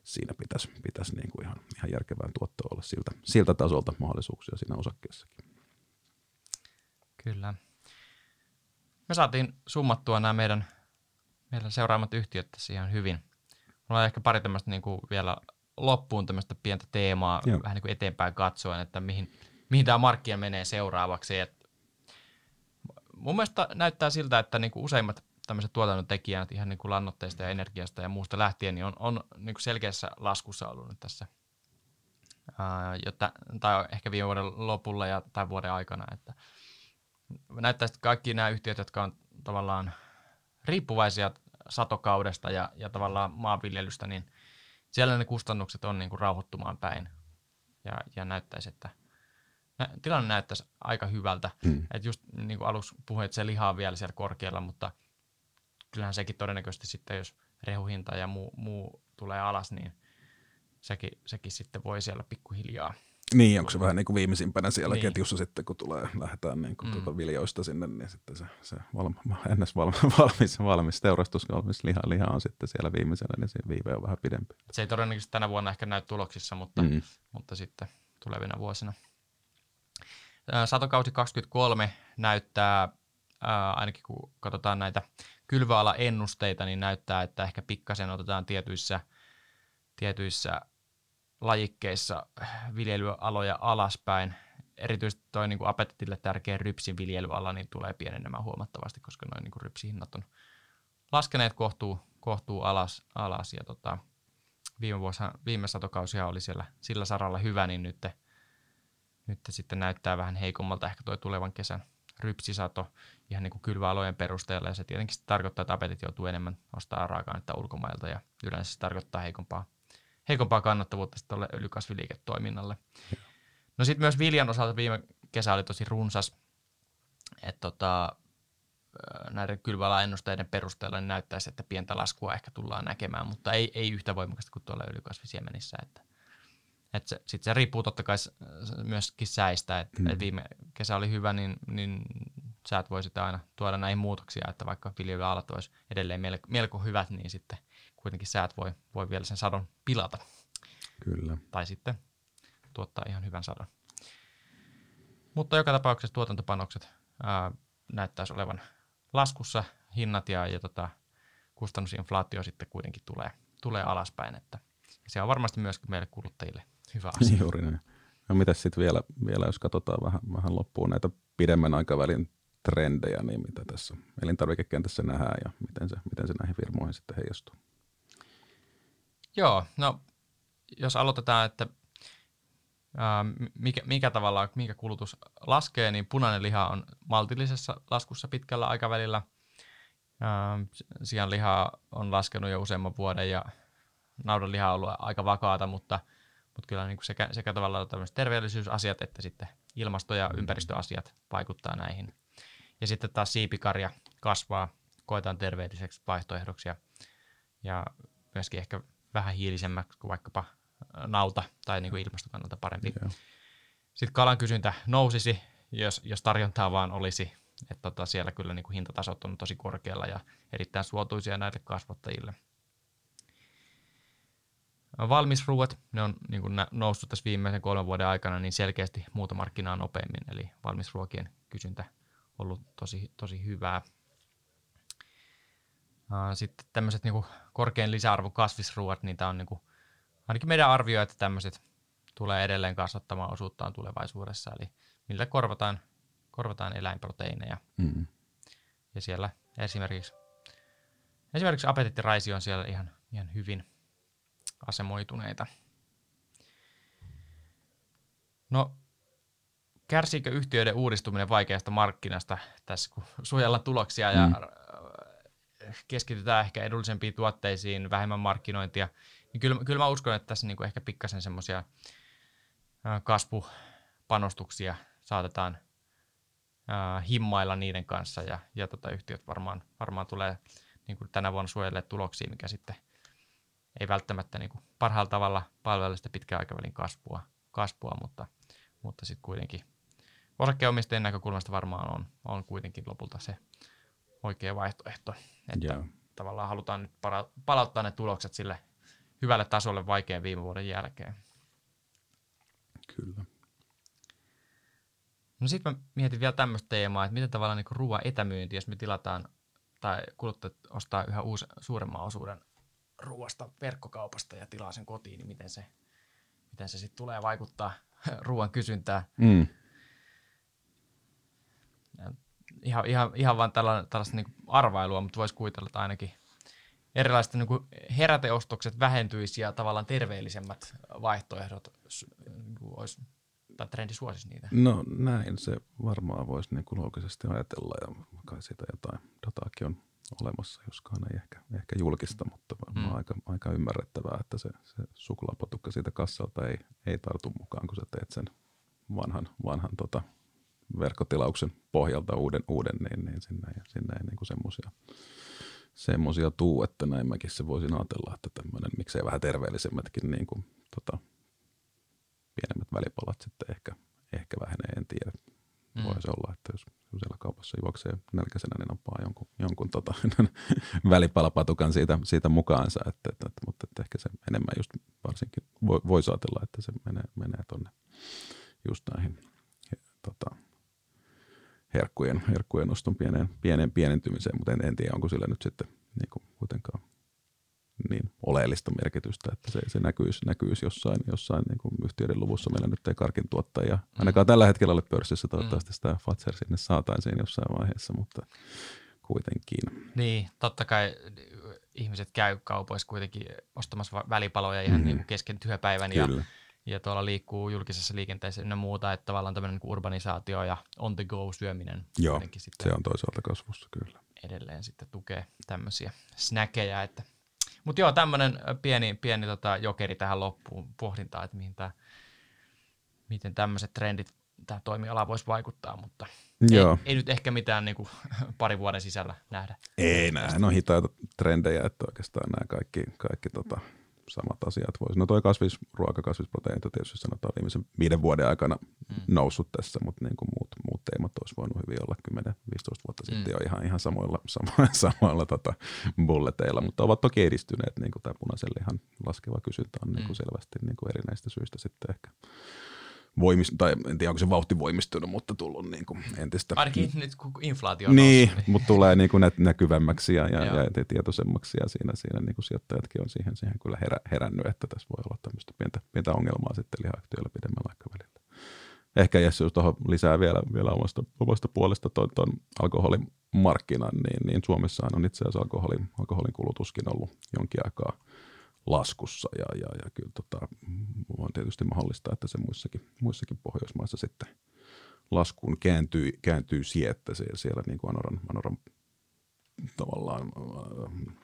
siinä pitäisi, pitäisi niin kuin ihan, ihan järkevään tuottoa olla siltä, siltä tasolta mahdollisuuksia siinä osakkeessakin. Kyllä. Me saatiin summattua nämä meidän, meidän seuraamat yhtiöt tässä ihan hyvin. Mulla on ehkä pari tämmöistä niin kuin vielä loppuun tämmöistä pientä teemaa Joo. vähän niin kuin eteenpäin katsoen, että mihin, mihin tämä markkina menee seuraavaksi. Et mun mielestä näyttää siltä, että niin kuin useimmat tämmöiset tuotannon tekijät ihan niin kuin lannoitteista ja energiasta ja muusta lähtien, niin on, on niin kuin selkeässä laskussa ollut nyt tässä. Ää, jotta, tai ehkä viime vuoden lopulla ja, tai vuoden aikana. Että näyttää, että kaikki nämä yhtiöt, jotka on tavallaan riippuvaisia satokaudesta ja, ja tavallaan maanviljelystä, niin siellä ne kustannukset on niin kuin rauhoittumaan päin. Ja, ja näyttäisi, että – tilanne näyttäisi aika hyvältä. Mm. Et just niin kuin aluksi puhuin, että se liha on vielä siellä korkealla, mutta kyllähän sekin todennäköisesti sitten, jos rehuhinta ja muu, muu tulee alas, niin sekin, sekin sitten voi siellä pikkuhiljaa. Niin, onko se vähän niin kuin viimeisimpänä siellä niin. ketjussa sitten, kun tulee, lähdetään niin kuin mm. tuota viljoista sinne, niin sitten se, se valmi, [laughs] ennäs valmis, [laughs] valmis, valmis teurastus, valmis liha, liha on sitten siellä viimeisenä, niin se viive on vähän pidempi. Se ei todennäköisesti tänä vuonna ehkä näy tuloksissa, mutta, mm. mutta sitten tulevina vuosina – Satokausi 23 näyttää, ainakin kun katsotaan näitä kylvöala-ennusteita, niin näyttää, että ehkä pikkasen otetaan tietyissä, tietyissä lajikkeissa viljelyaloja alaspäin. Erityisesti tuo niin appetitille tärkeä rypsin viljelyala niin tulee pienenemään huomattavasti, koska noin niin rypsihinnat on laskeneet kohtuu, kohtuu alas, alas ja tota, viime, vuosina, viime satokausia oli siellä sillä saralla hyvä, niin nyt, nyt sitten näyttää vähän heikommalta ehkä tuo tulevan kesän rypsisato ihan niin kuin kylväalojen perusteella ja se tietenkin tarkoittaa, että apetit joutuu enemmän ostamaan raaka-ainetta ulkomailta ja yleensä se tarkoittaa heikompaa, heikompaa kannattavuutta sitten tuolle öljykasviliiketoiminnalle. No sitten myös viljan osalta viime kesä oli tosi runsas, että tota, näiden kylväalaennusteiden perusteella niin näyttäisi, että pientä laskua ehkä tullaan näkemään, mutta ei, ei yhtä voimakasta kuin tuolla öljykasvisiemenissä. Että, että se, sitten se riippuu totta kai myöskin säistä, että, mm. että viime kesä oli hyvä, niin, niin säät voi sitten aina tuoda näihin muutoksia, että vaikka viljelyalat olisi edelleen melko, melko hyvät, niin sitten kuitenkin säät voi, voi vielä sen sadon pilata. Kyllä. Tai sitten tuottaa ihan hyvän sadon. Mutta joka tapauksessa tuotantopanokset ää, näyttäisi olevan laskussa hinnat ja, ja tota, kustannusinflaatio sitten kuitenkin tulee, tulee alaspäin. Että, se on varmasti myöskin meille kuluttajille hyvä asia. [laughs] Juuri näin. No mitäs sitten vielä, vielä, jos katsotaan vähän, vähän loppuun näitä pidemmän aikavälin trendejä, niin mitä tässä elintarvikekentässä nähdään ja miten se, miten se näihin firmoihin sitten heijastuu? Joo, no jos aloitetaan, että mikä, mikä tavalla, mikä kulutus laskee, niin punainen liha on maltillisessa laskussa pitkällä aikavälillä. Sian liha on laskenut jo useamman vuoden ja naudan liha on ollut aika vakaata, mutta, mutta kyllä niin kuin sekä, sekä tavallaan terveellisyysasiat että sitten ilmasto- ja ympäristöasiat vaikuttaa näihin. Ja sitten taas siipikarja kasvaa, koetaan terveelliseksi vaihtoehdoksi ja, ja myöskin ehkä vähän hiilisemmäksi kuin vaikkapa nauta tai niin kuin ilmastokannalta parempi. Yeah. Sitten kalan kysyntä nousisi, jos, jos tarjontaa vaan olisi. Että tota, siellä kyllä niin kuin hintatasot on tosi korkealla ja erittäin suotuisia näille kasvattajille. Valmisruuat, ne on niin kuin noussut tässä viimeisen kolmen vuoden aikana niin selkeästi muuta markkinaa nopeammin, eli valmisruokien kysyntä on ollut tosi, tosi hyvää. Sitten tämmöiset niin korkean lisäarvon kasvisruuat, niitä on niin kuin ainakin meidän arvio, että tämmöiset tulee edelleen kasvattamaan osuuttaan tulevaisuudessa, eli millä korvataan, korvataan eläinproteiineja. Mm. Ja siellä esimerkiksi, esimerkiksi apetittiraisi on siellä ihan, ihan hyvin asemoituneita. No, kärsiikö yhtiöiden uudistuminen vaikeasta markkinasta tässä, kun suojellaan tuloksia ja mm. Keskitytään ehkä edullisempiin tuotteisiin, vähemmän markkinointia – niin kyllä, kyllä mä uskon, että tässä niin kuin ehkä pikkasen semmoisia kasvupanostuksia saatetaan äh, himmailla niiden kanssa ja, ja tota, yhtiöt varmaan, varmaan tulee niin kuin tänä vuonna suojelee tuloksia, mikä sitten ei välttämättä niin kuin parhaalla tavalla palvele sitä pitkän aikavälin kasvua, kasvua mutta, mutta sitten kuitenkin osakkeenomistajien näkökulmasta varmaan on, on kuitenkin lopulta se oikea vaihtoehto, että yeah. tavallaan halutaan nyt para, palauttaa ne tulokset sille hyvälle tasolle vaikean viime vuoden jälkeen. Kyllä. No sitten mä mietin vielä tämmöistä teemaa, että miten tavallaan niin ruoan etämyynti, jos me tilataan tai kuluttajat ostaa yhä uus, suuremman osuuden ruoasta verkkokaupasta ja tilaa sen kotiin, niin miten se, miten se sitten tulee vaikuttaa [laughs] ruoan kysyntään. Mm. Ihan, ihan, ihan vaan tällaista, tällaista niin arvailua, mutta voisi kuvitella, että ainakin – erilaiset niin kuin heräteostokset vähentyisi ja tavallaan terveellisemmät vaihtoehdot niin olisi, tai trendi suosisi niitä? No näin se varmaan voisi niin kuin loogisesti ajatella ja kai siitä jotain dataakin on olemassa, joskaan ei ehkä, ehkä julkista, mutta varmaan mm. aika, aika ymmärrettävää, että se, se suklaapatukka siitä kassalta ei, ei tartu mukaan, kun sä teet sen vanhan, vanhan tota, verkkotilauksen pohjalta uuden, uuden niin, niin sinne, sinne ei niin semmoisia semmoisia tuu, että näin mäkin se voisin ajatella, että tämmöinen, miksei vähän terveellisemmätkin niin kuin, tota, pienemmät välipalat sitten ehkä, ehkä vähenee, en tiedä. Mm. Voisi olla, että jos siellä kaupassa juoksee nälkäisenä, niin nappaa jonkun, jonkun tota, [laughs] välipalapatukan siitä, siitä mukaansa, että, että, että, mutta että ehkä se enemmän just varsinkin voi, voisi ajatella, että se menee, menee tonne just näihin tota, herkkujen, herkkujen noston pieneen, pieneen pienentymiseen, mutta en, en tiedä, onko sillä nyt sitten niin kuin kuitenkaan niin oleellista merkitystä, että se, se näkyisi, näkyisi jossain, jossain niin kuin yhtiöiden luvussa. Meillä nyt ei karkin tuottajia ainakaan mm. tällä hetkellä ole pörssissä, toivottavasti sitä Fatser sinne saataisiin jossain vaiheessa, mutta kuitenkin. Niin, totta kai ihmiset käy kaupoissa kuitenkin ostamassa välipaloja ihan mm-hmm. niin kesken työpäivän ja, ja tuolla liikkuu julkisessa liikenteessä ynnä muuta, että tavallaan tämmöinen niin urbanisaatio ja on the go syöminen. Joo, sitten se on toisaalta kasvussa kyllä. Edelleen sitten tukee tämmöisiä snäkejä, että mutta joo, tämmöinen pieni, pieni tota jokeri tähän loppuun pohdintaa, että mihin tää, miten tämmöiset trendit tämä toimiala voisi vaikuttaa, mutta Joo. Ei, ei nyt ehkä mitään niin kuin, [laughs] pari vuoden sisällä nähdä. Ei, nämähän on hitaita trendejä, että oikeastaan nämä kaikki, kaikki tota, samat asiat voisi. No toi kasvisruoka, kasvisproteiinit on tietysti sanotaan viimeisen viiden vuoden aikana mm. noussut tässä, mutta niin kuin muut, muut teemat olisi voinut hyvin olla 10-15 vuotta mm. sitten jo ihan, ihan samoilla, [laughs] samoilla, samoilla tota, bulleteilla, mutta ovat toki edistyneet, niin kuin tämä punaisen lihan laskeva kysyntä on niin kuin mm. selvästi niin kuin erinäistä syistä sitten ehkä voimist, tai en tiedä onko se vauhti voimistunut, mutta tullut niin kuin entistä. Ainakin nyt kun inflaatio on niin, noussut, niin, mutta tulee niin kuin näkyvämmäksi ja, ja, ja tietoisemmaksi ja siinä, siinä niin kuin sijoittajatkin on siihen, siihen kyllä herä, herännyt, että tässä voi olla tämmöistä pientä, pientä ongelmaa sitten lihayhtiöillä pidemmällä aikavälillä. Ehkä Jesse, jos tuohon lisää vielä, vielä omasta, omasta puolesta tuon, tuon alkoholimarkkinan, niin, niin Suomessahan on itse asiassa alkoholin, alkoholin kulutuskin ollut jonkin aikaa – laskussa. Ja, ja, ja kyllä tota, on tietysti mahdollista, että se muissakin, muissakin Pohjoismaissa sitten laskuun kääntyy, kääntyy sieltä siellä, siellä niin kuin Anoran, Anoran tavallaan äh,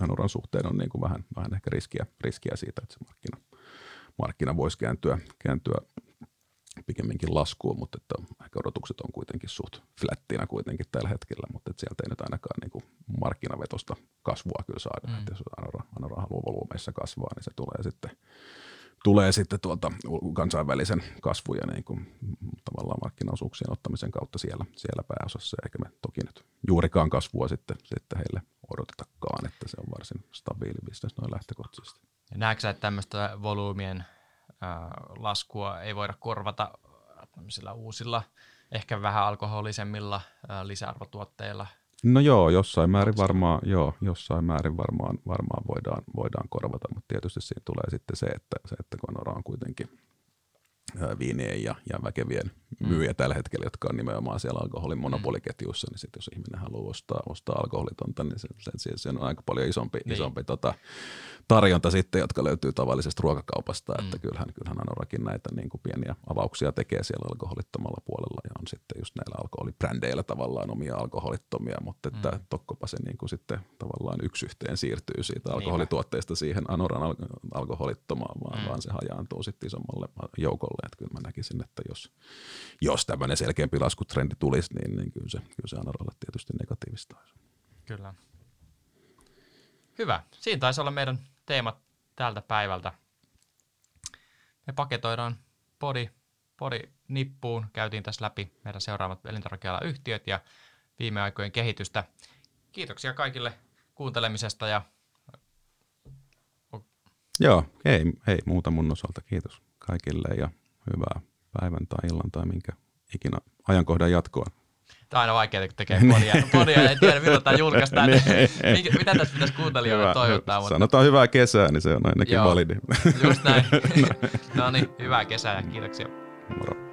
Anoran suhteen on niin kuin vähän, vähän ehkä riskiä, riskiä siitä, että se markkina, markkina voisi kääntyä, kääntyä pikemminkin laskuun, mutta että ehkä odotukset on kuitenkin suht flättinä kuitenkin tällä hetkellä, mutta että sieltä ei nyt ainakaan niin kuin markkinavetosta kasvua kyllä saada. Mm. Että jos Anora, Anora haluaa volyymeissa kasvaa, niin se tulee sitten, tulee sitten tuolta kansainvälisen kasvun ja niin kuin, tavallaan markkinaosuuksien ottamisen kautta siellä, siellä pääosassa. Eikä me toki nyt juurikaan kasvua sitten, sitten heille odotetakaan, että se on varsin stabiili bisnes noin lähtökohtaisesti. Näetkö että tämmöistä volyymien laskua ei voida korvata tämmöisillä uusilla, ehkä vähän alkoholisemmilla lisäarvotuotteilla. No joo, jossain määrin varmaan, joo, jossain määrin varmaan, varmaan voidaan, voidaan korvata, mutta tietysti siinä tulee sitten se, että, se, että Conora on kuitenkin viinien ja, ja väkevien mm. myyjä mm. tällä hetkellä, jotka on nimenomaan siellä alkoholin monopoliketjussa, niin sitten jos ihminen haluaa ostaa, ostaa alkoholitonta, niin se, se, se on aika paljon isompi, niin. isompi tota, tarjonta sitten, jotka löytyy tavallisesta ruokakaupasta, mm. että kyllähän, kyllähän Anorakin näitä niin kuin pieniä avauksia tekee siellä alkoholittomalla puolella ja on sitten just näillä alkoholibrändeillä tavallaan omia alkoholittomia, mutta että mm. tokkopa se niin kuin sitten tavallaan yksi yhteen siirtyy siitä alkoholituotteesta siihen Anoran al- alkoholittomaan, vaan, mm. vaan se hajaantuu sitten isommalle joukolle, että kyllä mä näkisin, että jos, jos tämmöinen selkeämpi laskutrendi tulisi, niin, niin kyllä se, kyllä se Anoralle tietysti negatiivista olisi. Kyllä. Hyvä. Siinä taisi olla meidän teemat tältä päivältä. Me paketoidaan podi, podi nippuun. Käytiin tässä läpi meidän seuraavat elintarvikealan yhtiöt ja viime aikojen kehitystä. Kiitoksia kaikille kuuntelemisesta ja Joo, ei, ei muuta mun osalta. Kiitos kaikille ja hyvää päivän tai illan tai minkä ikinä ajankohdan jatkoa Tämä on aina vaikeaa, kun tekee podia. [laughs] podia ei tiedä, milloin tämä julkaistaan. niin. Mitä tässä pitäisi kuuntelijoille Hyvä. toivottaa? Mutta... Sanotaan hyvää kesää, niin se on ainakin Joo, validi. Just näin. [laughs] no niin, hyvää kesää ja kiitoksia. Moro.